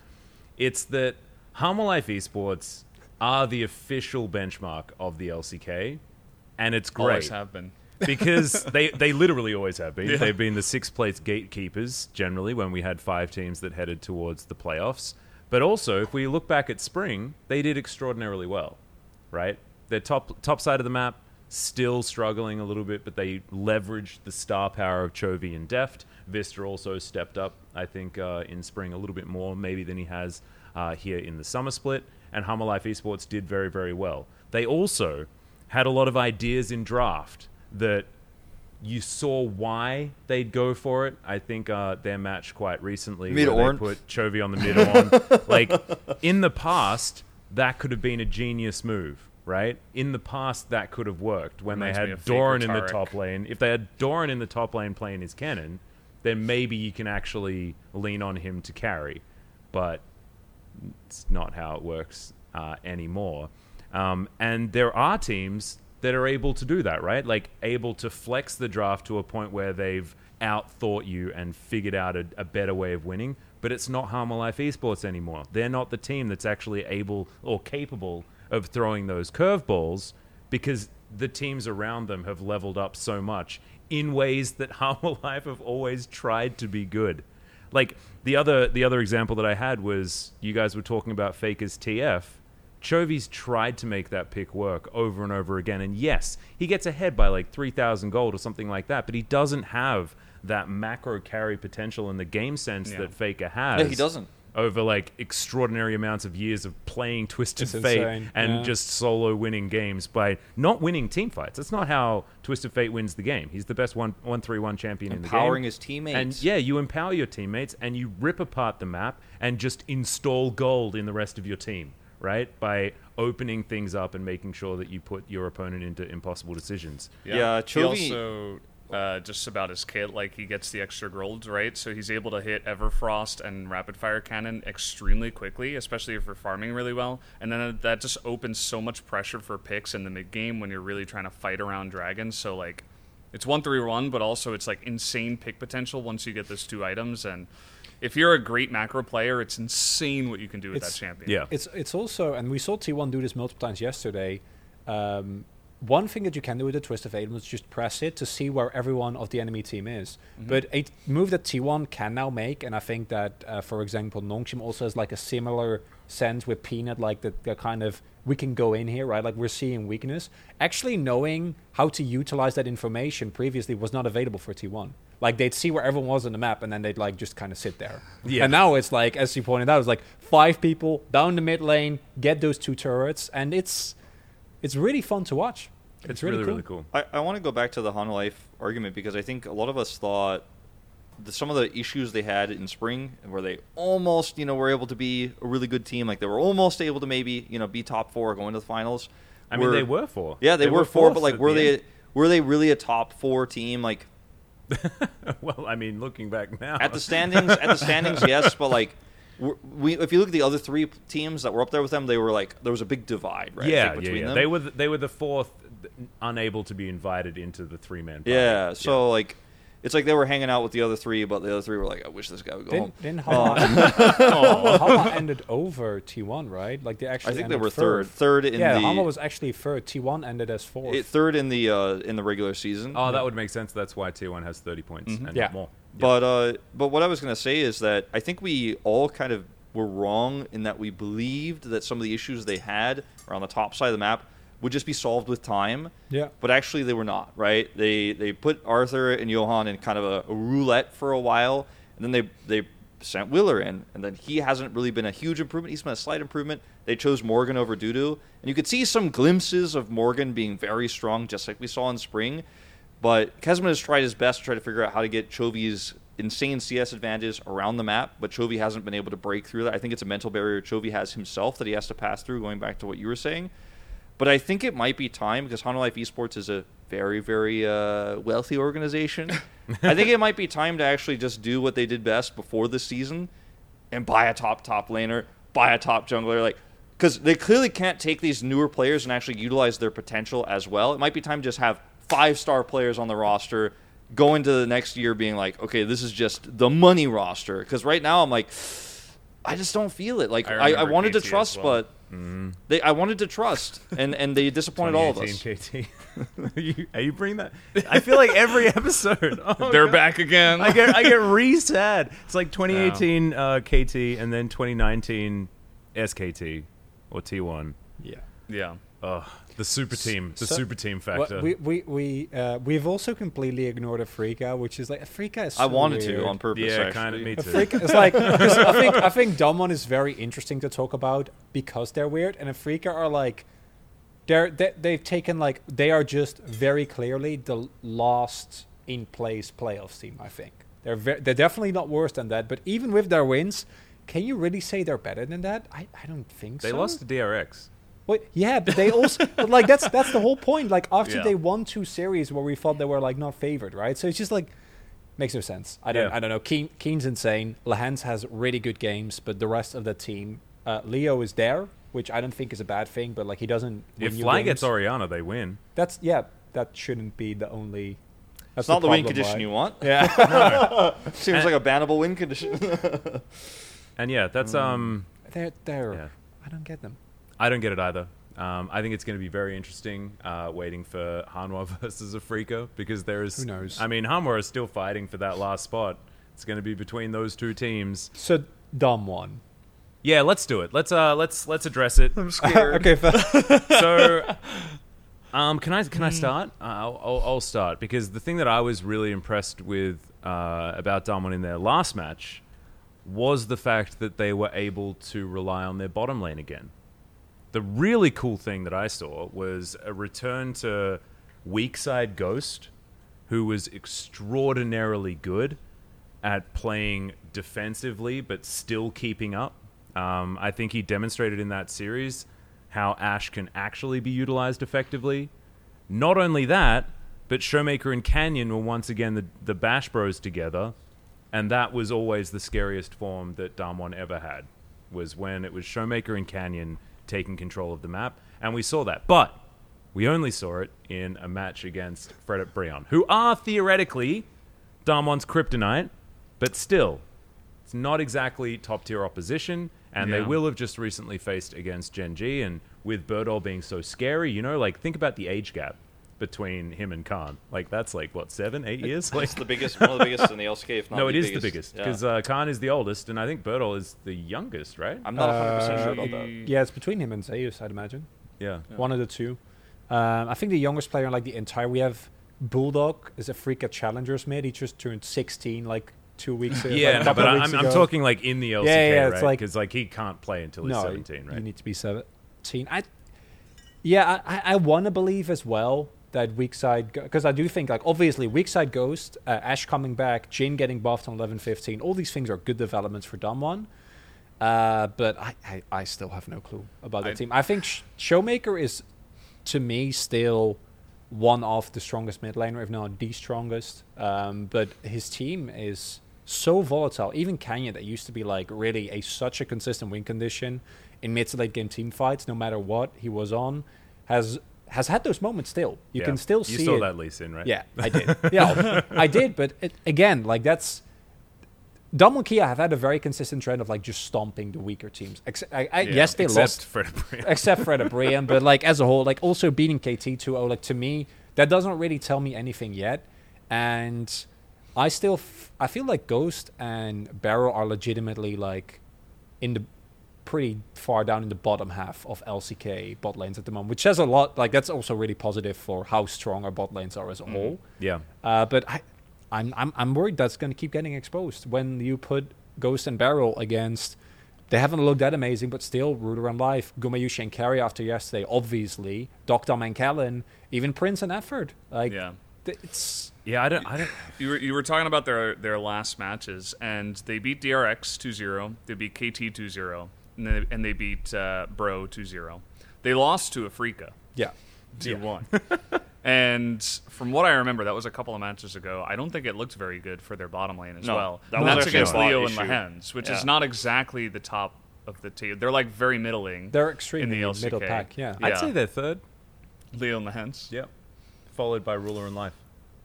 It's that Hanwha Life Esports are the official benchmark of the LCK, and it's great always have been [LAUGHS] because they, they literally always have been. Yeah. They've been the sixth place gatekeepers generally when we had five teams that headed towards the playoffs. But also, if we look back at spring, they did extraordinarily well, right? Their top top side of the map still struggling a little bit, but they leveraged the star power of Chovy and Deft. Vsta also stepped up, I think, uh, in spring a little bit more maybe than he has uh, here in the summer split. And Hanwha Life Esports did very, very well. They also had a lot of ideas in draft that you saw why they'd go for it. I think uh, their match quite recently Mid where they put Chovy on the mid on. [LAUGHS] like in the past, that could have been a genius move, right? In the past, that could have worked when Reminds they had Doran in the top lane. If they had Doran in the top lane playing his cannon, then maybe you can actually lean on him to carry. But it's not how it works uh, anymore. Um, and there are teams that are able to do that, right? Like able to flex the draft to a point where they've outthought you and figured out a, a better way of winning. But it's not Hanwha Life Esports anymore. They're not the team that's actually able or capable of throwing those curveballs because the teams around them have leveled up so much in ways that [LAUGHS] Hanwha Life have always tried to be good. Like the other the other example that I had was you guys were talking about Faker's TF. Chovy's tried to make that pick work over and over again, and yes, he gets ahead by like three thousand gold or something like that, but he doesn't have that macro carry potential in the game sense Yeah. that Faker has. Yeah, he doesn't. over like extraordinary amounts of years of playing Twisted It's Fate insane, and yeah. just solo winning games by not winning team fights. That's not how Twisted Fate wins the game. He's the best one one three one champion in the game. Empowering his teammates. And yeah, you empower your teammates and you rip apart the map and just install gold in the rest of your team, right? By opening things up and making sure that you put your opponent into impossible decisions. Yeah, he Chovy- also uh, just about his kit, like he gets the extra golds, right? So he's able to hit Everfrost and Rapid Fire Cannon extremely quickly, especially if you're farming really well. And then that just opens so much pressure for picks in the mid game when you're really trying to fight around dragons. So like, it's one three one, but also it's like insane pick potential once you get those two items. And if you're a great macro player, it's insane what you can do with It's- that champion. Yeah. It's it's also, and we saw T1 do this multiple times yesterday. Um, one thing that you can do with the Twisted Fate is just press it to see where everyone of the enemy team is. But a move that T1 can now make, and I think that, uh, for example, Nongshim also has like a similar sense with Peanut, like the, the kind of we can go in here, right? Like we're seeing weakness. Actually, knowing how to utilize that information previously was not available for T1. Like they'd see where everyone was on the map, and then they'd like just kind of sit there. Yeah. And now it's like, as you pointed out, it's like five people down the mid lane, get those two turrets, and it's it's really fun to watch. It's, really, cool. really cool. I, I want to go back to the Hanwha Life argument because I think a lot of us thought the, some of the issues they had in spring, where they almost, you know, were able to be a really good team, like they were almost able to maybe, you know, be top four going to the finals. I mean, they were four. Yeah, they, were, four, but like, were the they end. were they really a top four team? Like [LAUGHS] well, I mean, looking back now, at the standings, at the standings, yes, but [LAUGHS] like. We, if you look at the other three teams that were up there with them, they were like there was a big divide, right? Yeah, think, yeah, yeah. them. They were the, they were the fourth, unable to be invited into the three man. Yeah, so like, it's like they were hanging out with the other three, but the other three were like, "I wish this guy would go home." Didn't, didn't Hama, Hama, [LAUGHS] Hama ended over T1, right? Like they actually I think they ended were third, third in yeah, the Hama was actually third. T1 ended as fourth. it- third in the uh, in the regular season. Oh, that would make sense. That's why T1 has thirty points and Yeah. not more. But uh, but what I was gonna say is that I think we all kind of were wrong in that we believed that some of the issues they had around the top side of the map would just be solved with time. Yeah. But actually, they were not. Right? They they put Arthur and Johan in kind of a, a roulette for a while, and then they they sent Willer in, and then he hasn't really been a huge improvement. He's been a slight improvement. They chose Morgan over Dudu, and you could see some glimpses of Morgan being very strong, just like we saw in spring. But Kesman has tried his best to try to figure out how to get Chovy's insane CS advantages around the map, but Chovy hasn't been able to break through that. I think it's a mental barrier Chovy has himself that he has to pass through, going back to what you were saying. But I think it might be time because Hanwha Life Esports is a very, very uh, wealthy organization. I think it might be time to actually just do what they did best before the season and buy a top top laner, buy a top jungler, like because they clearly can't take these newer players and actually utilize their potential as well. It might be time to just have five star players on the roster. Go into the next year being like, okay, this is just the money roster. Because right now I'm like, I just don't feel it. Like I I, I, wanted to KT as trust, well. but they I wanted to trust, and and they disappointed all of us. KT. [LAUGHS] are, you, are you bringing that? I feel like every [LAUGHS] episode. Oh, They're God. back again. I get I get re sad. It's like [LAUGHS] 2018 uh, KT and then 2019 SKT or T1. yeah. yeah. Ugh, the super team, the So- super team Well, factor. we we we uh, we've also completely ignored Afreeca, which is like Afreeca is. I wanted weird. to on purpose. yeah, actually. kind of me too. Afreeca, it's like I think I think Damwon is very interesting to talk about because they're weird, and Afreeca are like they're they, they've taken like they are just very clearly the last in place playoffs team. I think they're ve- they're definitely not worse than that, but even with their wins, can you really say they're better than that? I, I don't think They so. They lost to DRX. Wait, yeah, but they also, but like that's that's the whole point. Like after Yeah. they won two series where we thought they were like not favored, right? So it's just like makes no sense. I don't, Yeah. I don't know. Kiin, Kiin's insane. Lehends has really good games, but the rest of the team, uh, Leo is there, which I don't think is a bad thing. But like he doesn't. If win you Fly games. gets Orianna, they win. that's yeah, that shouldn't be the only. That's It's not the win condition right? you want. Yeah, [LAUGHS] Seems like a bannable win condition. And yeah, that's Mm. um. they're they're. Yeah. I don't get them. I don't get it either. Um, I think it's going to be very interesting uh, waiting for Hanwha [LAUGHS] versus Afreeca because there is. Who knows? I mean, Hanwha is still fighting for that last spot. It's going to be between those two teams. So dumb one. Yeah, let's do it. Let's uh, let's let's address it. [LAUGHS] okay, fa- [LAUGHS] so, um, can I can I start? Uh, I'll, I'll, I'll start because the thing that I was really impressed with uh, about Damwon in their last match was the fact that they were able to rely on their bottom lane again. The really cool thing that I saw was a return to weak side Ghost, who was extraordinarily good at playing defensively but still keeping up. Um, I think he demonstrated in that series how Ash can actually be utilized effectively. Not only that, but Showmaker and Canyon were once again the, the Bash Bros together, and that was always the scariest form that Damwon ever had. Was when it was Showmaker and Canyon taking control of the map, and we saw that. But we only saw it in a match against Fredit Brion, who are theoretically Damwon's kryptonite, but still, it's not exactly top tier opposition, and they will have just recently faced against Gen G, and with Burdol being so scary, you know, like think about the age gap between him and Khan. Like that's like what seven, eight years? Like it's the biggest, one of the biggest [LAUGHS] in the LCK, if not no, the it is biggest. the biggest Yeah. because uh, Khan is the oldest, and I think Burdol is the youngest, right? I'm not 100 percent sure Uh, about that. yeah, it's between him and Zeus, I'd imagine. yeah. One of the two. Um, I think the youngest player in like the entire we have Bulldog is a freak at Challengers mid. He just turned 16 like two weeks ago. Yeah, like, no, but of I'm, weeks I'm talking like in the LCK, yeah, yeah, it's right? like- Because like he can't play until he's no, 17, right? You need to be 17. I, yeah, I, I, I want to believe as well that weak side because I do think like obviously weak side Ghost, uh, Ash coming back, Jin getting buffed on 11, 15. All these things are good developments for Damwon. Uh, but I, I, I still have no clue about the I- team. I think Sh- Showmaker is to me still one of the strongest mid laner, if not the strongest. Um, but his team is so volatile. Even Canyon, that used to be like really a such a consistent win condition in mid to late game team fights, no matter what he was on, has has had those moments still. You Yeah. can still You see You saw it. that Lee Sin, right? Yeah, I did. [LAUGHS] Yeah, I did. But it, again, like that's Dumb and Kia have had a very consistent trend of like just stomping the weaker teams. Ex- I, I, Yeah, yes, they Except lost Fred [LAUGHS] except for the Brion, but like as a whole, like also beating KT 2-0, like to me, that doesn't really tell me anything yet. And I still, f- I feel like Ghost and Beryl are legitimately like in the pretty far down in the bottom half of LCK bot lanes at the moment, which says a lot. Like that's also really positive for how strong our bot lanes are as a whole. Yeah. Uh, but I, I'm, I'm, I'm worried that's going to keep getting exposed when you put Ghost and Beryl against. They haven't looked that amazing, but still, Ruler and Life, Gumayusi and Keria after yesterday, obviously, Dr. Mankellen, even Prince and Effort. Like, Yeah. it's Yeah, I don't. I don't. You were, you were talking about their their last matches, and they beat DRX 2-0, they beat KT 2-0, and they, and they beat uh, Bro 2-0. They lost to Afreeca yeah, 2-1. [LAUGHS] and from what I remember, that was a couple of matches ago. I don't think it looked very good for their bottom lane as No, well. that was that's against bot Leo and issue. Lehends, which Yeah. is not exactly the top of the tier. They're like very middling they're in extremely the LCK. middle pack. Yeah, Yeah. I'd say they're third. Leo and Lehends. Yep. Followed by Ruler and Life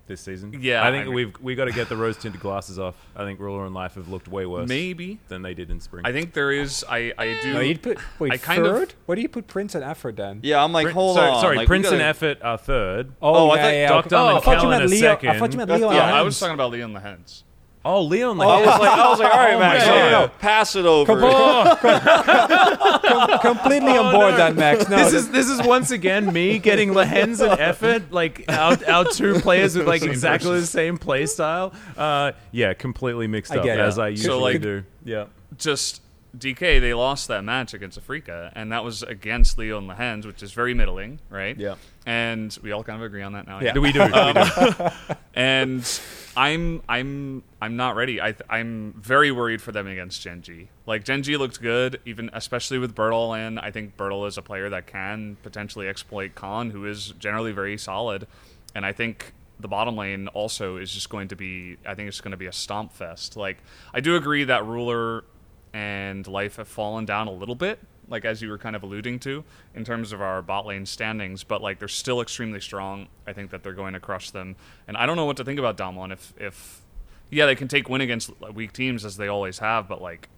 this season. Yeah, I I think agree. we've we got to get the rose tinted glasses off. I think Ruler and Life have looked way worse Maybe. than they did in spring. I think there is. I, I do. no, you'd put wait I kind of- third. Where do you put Prince and Effort then? Yeah, I'm like, Prin- hold sorry, on. sorry, like, Prince gotta- and Effort are third. Oh, oh, I yeah, thought yeah, Dr. okay. Oh, I thought you McKellen meant a Leo. I thought you meant That's- Leo. yeah, yeah, I was talking about Leo and Lehends. Oh, Leon. I was like, I was like, all right, Oh Max, my yeah, God. pass it over. [LAUGHS] completely Oh, on board no. then, Max. No, this this- is this is once again me getting Lehends and effort, like our, our two players with like exactly person. the same play style. Uh, yeah, completely mixed I up get it. as I usually So, like- do. Yeah, just DK, they lost that match against Afreeca, and that was against Leo and Lehends, which is very middling, right? yeah. And we all kind of agree on that now. Yeah. Do we do? we do. Um, and I'm I'm I'm not ready. I th- I'm very worried for them against Gen G. Like Gen G looked good, even especially with Burdol, and I think Burdol is a player that can potentially exploit Khan, who is generally very solid. And I think the bottom lane also is just going to be. I think it's going to be a stomp fest. Like I do agree that Ruler and Life have fallen down a little bit. like as you were kind of alluding to, in terms of our bot lane standings. But like they're still extremely strong. I think that they're going to crush them, and I don't know what to think about Damwon. If if yeah, they can take win against weak teams as they always have, but like.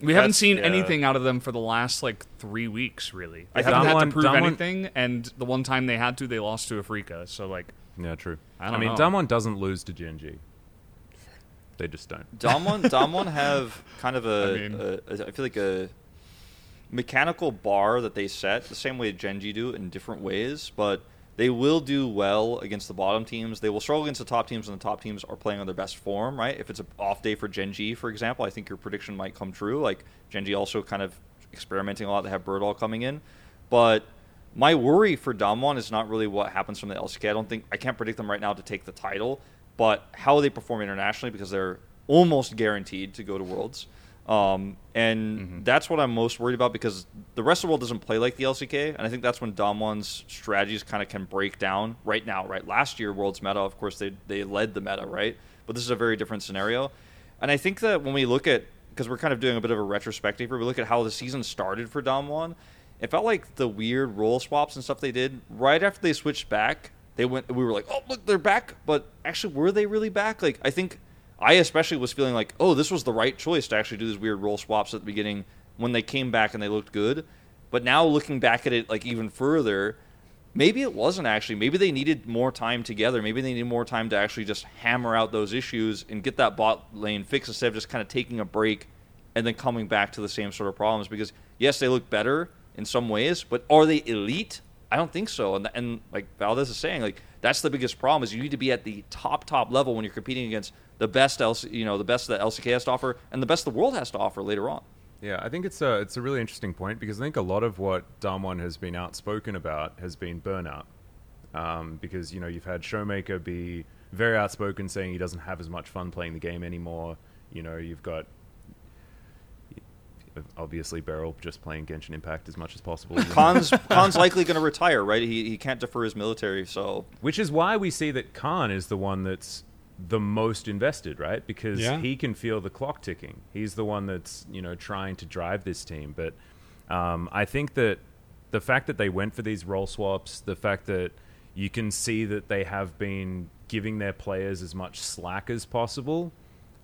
We haven't seen yeah. anything out of them for the last like three weeks, really. They I haven't had to prove Damwon- anything, and the one time they had to, they lost to Afreeca. So like, Yeah, true. I I, don't mean, know. Damwon doesn't lose to Gen G. They just don't. Damwon, [LAUGHS] Damwon have kind of a, I mean- a- a- I feel like a mechanical bar that they set the same way Gen G do in different ways, but they will do well against the bottom teams. They will struggle against the top teams when the top teams are playing on their best form, right? If it's an off day for Gen G, for example, I think your prediction might come true. Like Gen G also kind of experimenting a lot. They have Burdol coming in, but my worry for Damwon is not really what happens from the LCK. I don't think I can't predict them right now to take the title, but how they perform internationally because they're almost guaranteed to go to Worlds. Um, and that's what I'm most worried about because the rest of the world doesn't play like the LCK, and I think that's when Damwon's strategies kind of can break down right now. Right, last year Worlds meta, of course, they they led the meta, right? But this is a very different scenario, and I think that when we look at because we're kind of doing a bit of a retrospective, here, we look at how the season started for Damwon. It felt like the weird role swaps and stuff they did right after they switched back. They went. We were like, oh look, they're back. But actually, were they really back? Like, I think I especially was feeling like, oh, this was the right choice to actually do these weird role swaps at the beginning when they came back and they looked good. But now looking back at it like even further, maybe it wasn't actually. Maybe they needed more time together. Maybe they needed more time to actually just hammer out those issues and get that bot lane fixed instead of just kind of taking a break and then coming back to the same sort of problems. Because yes, they look better in some ways, but are they elite? I don't think so. And, and like Valdez is saying, like that's the biggest problem is you need to be at the top top level when you're competing against the best LC, you know, the best that LCK has to offer and the best the world has to offer later on. Yeah, I think it's a it's a really interesting point because I think a lot of what Damwon has been outspoken about has been burnout. Um, because you know you've had Showmaker be very outspoken, saying he doesn't have as much fun playing the game anymore. You know you've got obviously Beryl just playing Genshin Impact as much as possible, [LAUGHS] Khan's [LAUGHS] Khan's likely going to retire, right? He, he can't defer his military, so which is why we see that Khan is the one that's the most invested, right? Because Yeah. he can feel the clock ticking. He's the one that's you know trying to drive this team. But um, I think that the fact that they went for these role swaps, the fact that you can see that they have been giving their players as much slack as possible,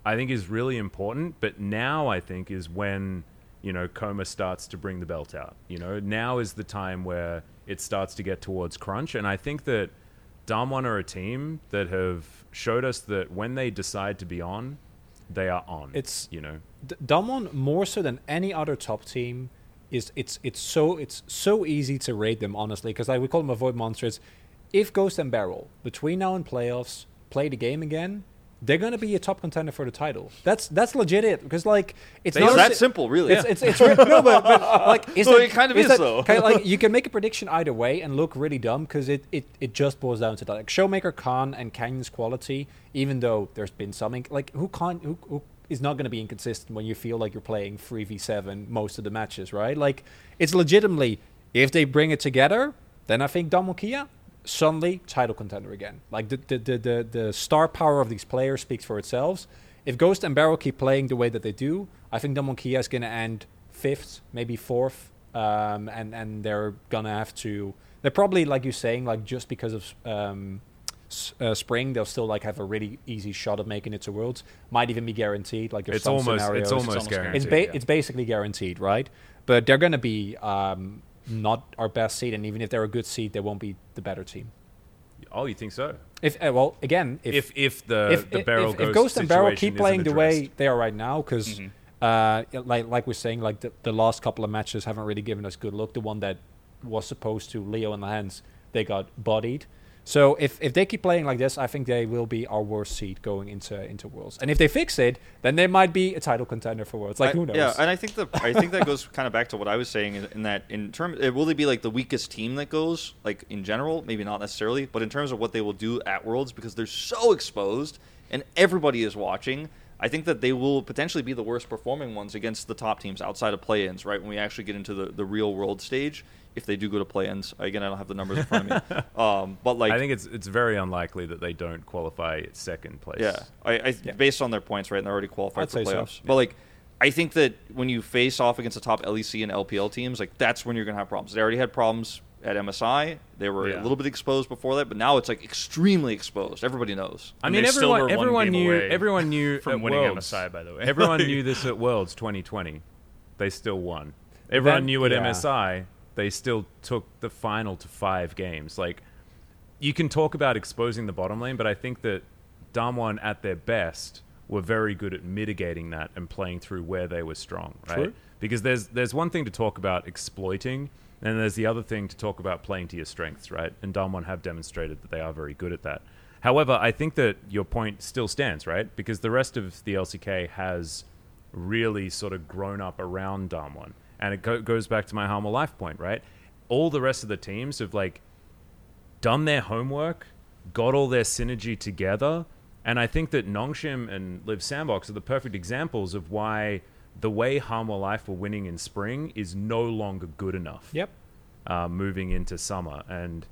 I think is really important. But now I think is when you know kkOma starts to bring the belt out. You know now is the time where it starts to get towards crunch, and I think that Damwon are a team that have showed us that when they decide to be on, they are on. It's- you know D- Damwon more so than any other top team is it's it's so it's so easy to rate them honestly because like we call them avoid monsters. If Ghost and Beryl between now and playoffs play the game again, they're gonna be a top contender for the title. That's that's legit it because like it's It's not that si- simple, really. It's, it's, it's re- no, but, but [LAUGHS] like, is Well, that- it kind of is that though. kind of like you [LAUGHS] can make a prediction either way and look really dumb because it, it, it just boils down to that. Like Showmaker Khan and Canyon's quality, even though there's been some inc- like who can't who, who is not going to be inconsistent when you feel like you're playing three v seven most of the matches, right? Like it's legitimately if they bring it together, then I think Damwon Kia suddenly title contender again. Like the the, the the the star power of these players speaks for itself. If Ghost and Beryl keep playing the way that they do, I think Damwon Kia is going to end fifth, maybe fourth, um, and and they're gonna have to. They're probably like you're saying, like just because of um, s- uh, spring, they'll still like have a really easy shot of making it to worlds. Might even be guaranteed. Like it's some almost scenarios. it's almost almost guaranteed. It's, ba- yeah. it's basically guaranteed, right? But they're going to be um, not our best seed, and even if they're a good seed, they won't be the better team. oh, you think so? If uh, well, again, if If if the if, the barrel if, goes if Ghost and Beryl keep playing the way they are right now, because uh, like like we're saying, like the, the last couple of matches haven't really given us good look. The one that was supposed to Leo in the hands, they got bodied. So if, if they keep playing like this, I think they will be our worst seed going into into Worlds. And if they fix it, then they might be a title contender for Worlds. Like I- who knows? Yeah, and I think the I think that goes kind of back to what I was saying in, in that in terms it will they be like the weakest team that goes like in general, maybe not necessarily, but in terms of what they will do at Worlds because they're so exposed and everybody is watching. I think that they will potentially be the worst performing ones against the top teams outside of play-ins, right? When we actually get into the, the real world stage, if they do go to play-ins. Again, I don't have the numbers in front of me, [LAUGHS] um, but like I think it's it's very unlikely that they don't qualify second place. yeah, I, I Yeah. based on their points, right? And they're already qualified I'd for say so. playoffs. But like, I think that when you face off against the top LEC and LPL teams, like that's when you're going to have problems. They already had problems at MSI. They were Yeah. a little bit exposed before that, but now it's like extremely exposed. Everybody knows. I mean, they still everyone were everyone knew everyone knew from at winning Worlds. MSI, by the way. Everyone knew [LAUGHS] this at Worlds 2020. They still won. Everyone Then- knew at yeah. MSI. They still took the final to five games. Like, you can talk about exposing the bottom lane, but I think that Damwon at their best were very good at mitigating that and playing through where they were strong, right? True. Because there's there's one thing to talk about exploiting, and there's the other thing to talk about playing to your strengths, right? And Damwon have demonstrated that they are very good at that. However, I think that your point still stands, right? Because the rest of the LCK has really sort of grown up around Damwon. And it go- goes back to my Hanwha Life point, right? All the rest of the teams have like done their homework, got all their synergy together, and I think that Nongshim and Liiv Sandbox are the perfect examples of why the way Hanwha Life were winning in spring is no longer good enough Yep. uh, moving into summer. And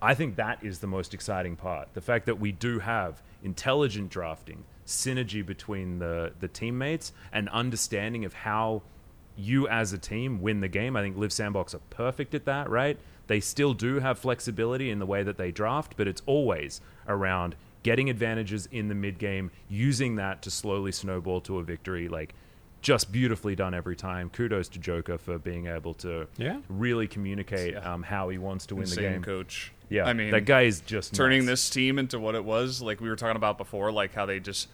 I think that is the most exciting part. The fact that we do have intelligent drafting, synergy between the, the teammates, and understanding of how you as a team win the game. I think Liiv Sandbox are perfect at that, right? They still do have flexibility in the way that they draft, but it's always around getting advantages in the mid game, using that to slowly snowball to a victory. Like, just beautifully done every time. Kudos to Joker for being able to Yeah. really communicate Yeah. um, how he wants to win Insane the game. coach. Yeah, I mean, that guy is just turning nuts. this team into what it was, like we were talking about before, like how they just.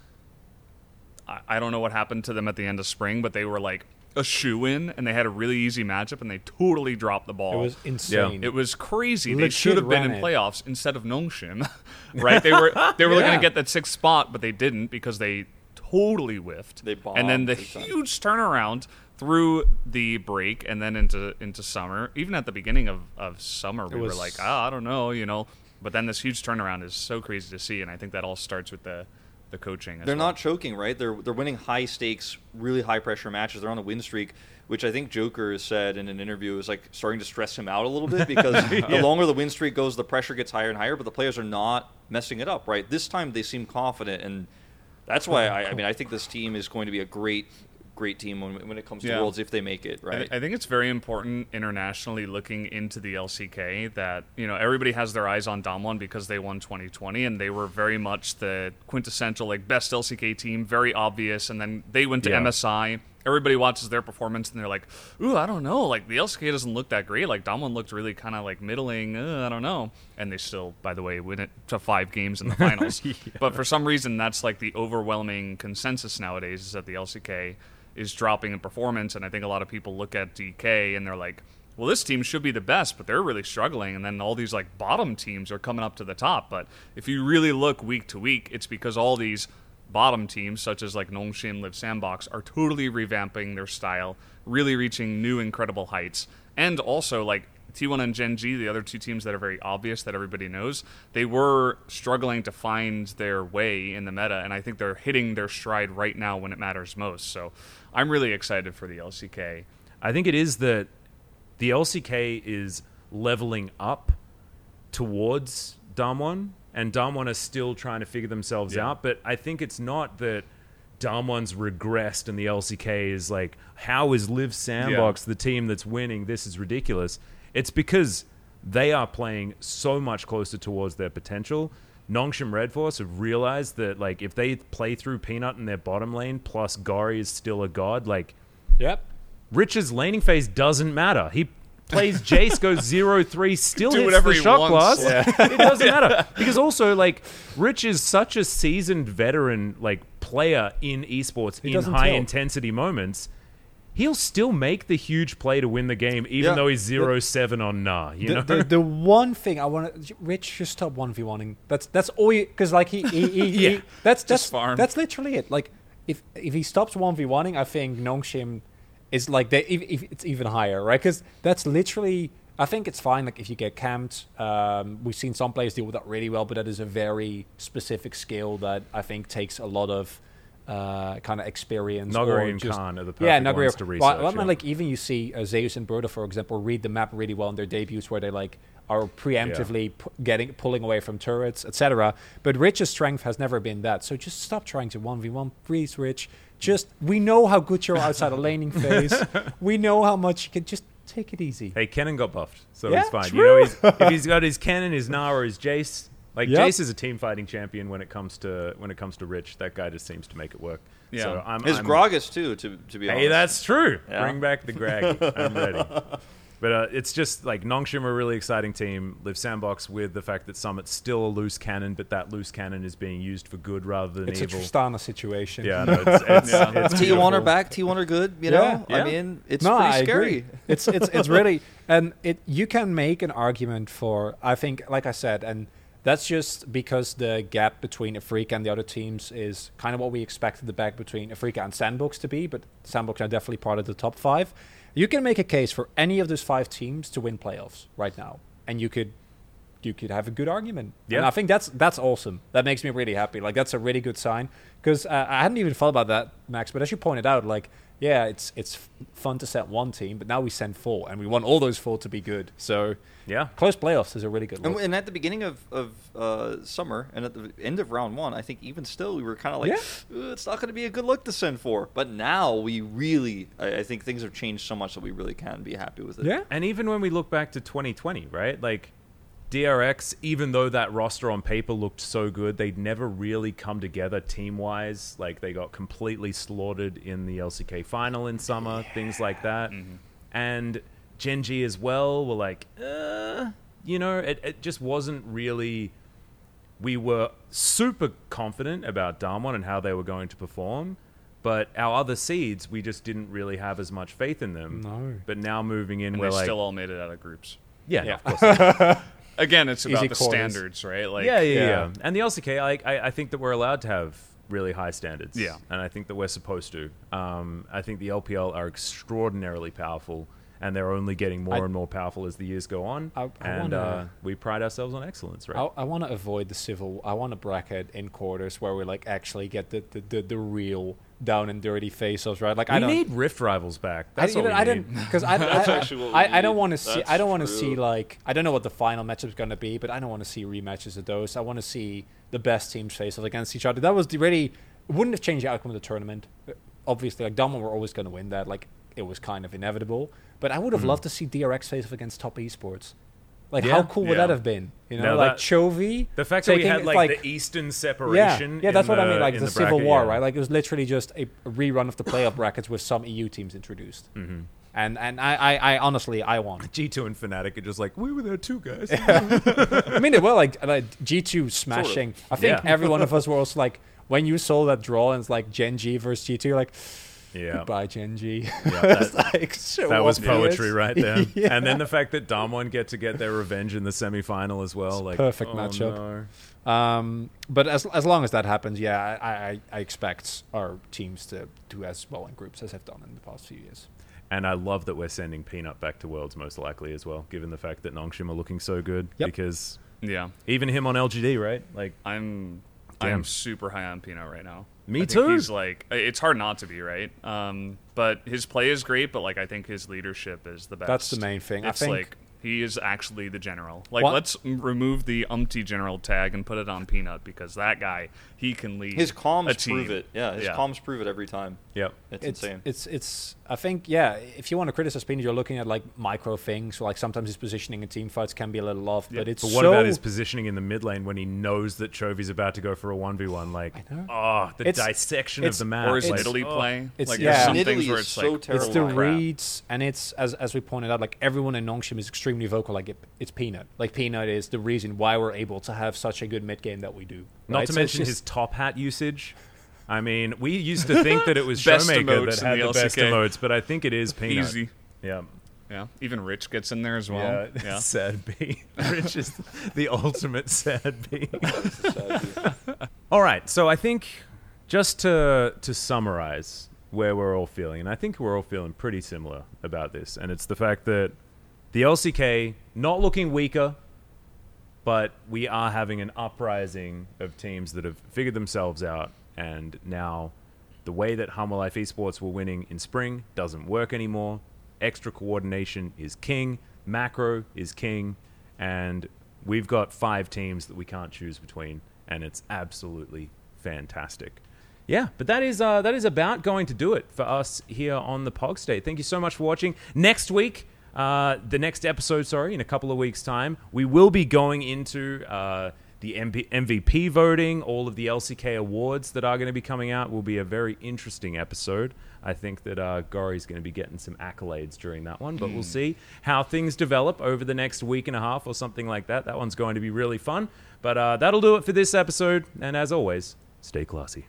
I, I don't know what happened to them at the end of spring, but they were like a shoe in, and they had a really easy matchup, and they totally dropped the ball. It was insane. It was crazy. They should have been in it. playoffs instead of Nongshim, [LAUGHS] right? They [LAUGHS] were they were looking to get that sixth spot, but they didn't because they totally whiffed. They and then the big time. huge turnaround through the break and then into into summer. Even at the beginning of, of summer, we were like, ah, I don't know, you know. But then this huge turnaround is so crazy to see, and I think that all starts with the the coaching. As They're well. not choking, right? They're they're winning high stakes, really high pressure matches. They're on a win streak, which I think Joker said in an interview is like starting to stress him out a little bit because [LAUGHS] the longer the win streak goes, the pressure gets higher and higher. But the players are not messing it up, right? This time they seem confident, and that's why I, I mean I think this team is going to be a great great team when, when it comes to Yeah. Worlds if they make it, right? I think it's very important internationally looking into the LCK that you know everybody has their eyes on Damwon because they won 2020 and they were very much the quintessential like best LCK team, very obvious. And then they went to Yeah. MSI. Everybody watches their performance and they're like, "Ooh, I don't know. Like the LCK doesn't look that great. Like Damwon looked really kind of like middling. Uh, I don't know." And they still, by the way, win it to five games in the [LAUGHS] finals. But for some reason, that's like the overwhelming consensus nowadays is that the LCK is dropping in performance, and I think a lot of people look at DK and they're like, "Well, this team should be the best, but they're really struggling." And then all these like bottom teams are coming up to the top. But if you really look week to week, it's because all these bottom teams, such as like Nongshim, Liiv Sandbox, are totally revamping their style, really reaching new incredible heights, and also like. T1 and Gen G, the other two teams that are very obvious that everybody knows, they were struggling to find their way in the meta, and I think they're hitting their stride right now when it matters most. So I'm really excited for the LCK. I think it is that the LCK is leveling up towards Damwon, and Damwon are still trying to figure themselves Yeah. out. But I think it's not that Damwon's regressed and the LCK is like, how is Liiv Sandbox the team that's winning? This is ridiculous. It's because they are playing so much closer towards their potential. Nongshim Red Force have realized that like if they play through Peanut in their bottom lane plus Gori is still a god, like Yep. Rich's laning phase doesn't matter. He plays Jace, goes [LAUGHS] zero three, still Do hits whatever the he shot glass. It doesn't matter because also like Rich is such a seasoned veteran like player in esports in high intensity moments. He'll still make the huge play to win the game, even Yeah. though he's zero seven on Nah. You the, know, the, the one thing I want to Rich just stop one v oneing. That's that's all you because like he, he, he, [LAUGHS] Yeah. he that's that's farm. that's literally it. Like if if he stops one v oneing, I think Nongshim is like they if, if it's even higher, right? Because that's literally. I think it's fine. Like if you get camped, um, we've seen some players deal with that really well, but that is a very specific skill that I think takes a lot of uh, kind of experience. Nuguri or and just- Khan are the yeah, perfect Nuguri. ones to Well, research, I mean, yeah. like even you see uh, Zeus and Broda, for example, read the map really well in their debuts, where they like are preemptively pu- getting pulling away from turrets, etc. But Rich's strength has never been that. So just stop trying to one v one, please, Rich. Just we know how good you're outside of laning phase. [LAUGHS] we know how much you can just take it easy. Hey, Kennen got buffed, so Yeah, he's fine. true. You know, he's, if he's [LAUGHS] got his Kennen, his Nara, his Jace, like Yep. Jace is a team fighting champion when it comes to when it comes to Rich. That guy just seems to make it work. Yeah. So I'm, His I'm, Gragas too. To to be honest. Hey, that's true. Yeah. Bring back the Greg. I'm ready. [LAUGHS] But uh, it's just like Nongshim are a really exciting team. Live Sandbox with the fact that Summit's still a loose cannon, but that loose cannon is being used for good rather than It's a evil. Tristana situation. yeah, [LAUGHS] no, it's, it's, Yeah. it's T1 beautiful. are back. T1 are good. You Yeah, know. yeah. I mean, it's no, pretty I scary. agree. It's it's it's really [LAUGHS] and it you can make an argument for I think like I said and that's just because the gap between Afreeca and the other teams is kind of what we expected the back between Afreeca and Sandbox to be, but Sandbox are definitely part of the top five. You can make a case for any of those five teams to win playoffs right now, and you could you could have a good argument. And Yeah. I think that's that's awesome. That makes me really happy. Like that's a really good sign because uh, I hadn't even thought about that, Max. But as you pointed out, like yeah, it's it's fun to set one team, but now we send four, and we want all those four to be good. So Yeah. close playoffs is a really good And, look. and at the beginning of, of uh, summer and at the end of round one, I think even still we were kind of like, Yeah. It's not going to be a good look to send four. But now we really, I, I think things have changed so much that we really can be happy with it. Yeah, And even when we look back to 2020, right? Like DRX, even though that roster on paper looked so good, they'd never really come together team wise. Like they got completely slaughtered in the LCK final in summer, things like that. And Gen G as well were like, uh, you know, it, it just wasn't really. We were super confident about Damwon and how they were going to perform. But our other seeds, we just didn't really have as much faith in them. No. But now moving in, and we're they like, still all made it out of groups. yeah, Yeah. of course. [LAUGHS] Again, it's about the quarters. standards, right? Like, yeah, yeah, yeah, yeah. And the LCK, I, I, I think that we're allowed to have really high standards. Yeah. and I think that we're supposed to. Um, I think the LPL are extraordinarily powerful, and they're only getting more I- and more powerful as the years go on. I- I and wanna- uh, we pride ourselves on excellence, right? I, I want to avoid the civil. I want a bracket in quarters where we like actually get the the, the, the real down and dirty face-offs, right? Like we I don't. need Rift Rivals back. I, That's you all know, we I need. [LAUGHS] didn't because [LAUGHS] I, That's I, actually what we I, I don't want to see That's I don't want to see like I don't know what the final matchup's going to be, but I don't want to see rematches of those. I want to see the best teams face off against each other. That was the really wouldn't have changed the outcome of the tournament. Uh, Obviously, like Dumbo were always going to win that. Like it was kind of inevitable. But I would have loved to see DRX face off against top esports. Like Yeah. how cool would Yeah. that have been? You know, No, like that- Chovy. The fact that we taking- had like, the Eastern separation. yeah, yeah that's what I mean. Like the, the Civil bracket, War, yeah. right? Like it was literally just a rerun of the playoff brackets with some EU teams introduced. Mhm. And and I, I, I honestly I want. [LAUGHS] G2 and Fnatic are just like, we were there too, guys. [LAUGHS] I mean, they were like, like G two smashing. I think every one of us were also like, when you saw that draw and it's like Gen G versus G two, you're like, yeah. goodbye Gen G. Yeah, [LAUGHS] that- like so That was obvious. poetry right there. [LAUGHS] Yeah. And then the fact that Damwon get to get their revenge in the semi-final as well. Like perfect oh, matchup. no. Um, but as as long as that happens, yeah, I, I, I expect our teams to do as well in groups as have done in the past few years. And I love that we're sending Peanut back to Worlds most likely as well, given the fact that Nongshim are looking so good. Yep. Because yeah. even him on LGD, right? Like, I'm Damn. I'm super high on Peanut right now. Me I too. He's like it's hard not to be right. Um, but his play is great. But like I think his leadership is the best. That's the main thing. I think- like he is actually the general. Like What- let's remove the umpty general tag and put it on Peanut because that guy he can lead. His a comms team. prove it. Yeah, his Yeah. comms prove it every time. yep. It's, it's insane. It's it's. I think yeah. If you want to criticize Peanut, you're looking at like micro things. Like sometimes his positioning in team fights can be a little off, but it's But what so, about his positioning in the mid lane when he knows that Chovy's about to go for a 1v1? Like, I oh, the It's- dissection it's- of the map. or his like, Italy oh. play. It's- like yeah. there's some Italy things where is it's so like terrible. It's the crap. reads, and it's as as we pointed out, like everyone in Nongshim is extremely vocal. Like it, it's Peanut. Like Peanut is the reason why we're able to have such a good mid game that we do. Not right? to So mention just- his top hat usage. I mean, we used to think that it was [LAUGHS] Best Showmaker that had the, the best LCK. emotes, but I think it is Peanut. easy. Yeah. Yeah, even Rich gets in there as well. yeah. [LAUGHS] Yeah, sad B. [LAUGHS] Rich is the ultimate sad B. all right, so I think just to to summarize where we're all feeling, and I think we're all feeling pretty similar about this, and it's the fact that the LCK not looking weaker, but we are having an uprising of teams that have figured themselves out, and now the way that Hanwha Life Esports were winning in spring doesn't work anymore. Extra coordination is king, macro is king, and we've got five teams that we can't choose between, and it's absolutely fantastic. Yeah, but that is uh, that is about going to do it for us here on the Pog State. Thank you so much for watching. Next week, uh, the next episode, sorry, in a couple of weeks' time, we will be going into uh, the MP- MVP voting, all of the LCK awards that are going to be coming out. Will be a very interesting episode. I think that uh, Gori's going to be getting some accolades during that one, but we'll see how things develop over the next week and a half or something like that. That one's going to be really fun. But uh, that'll do it for this episode. And as always, stay classy.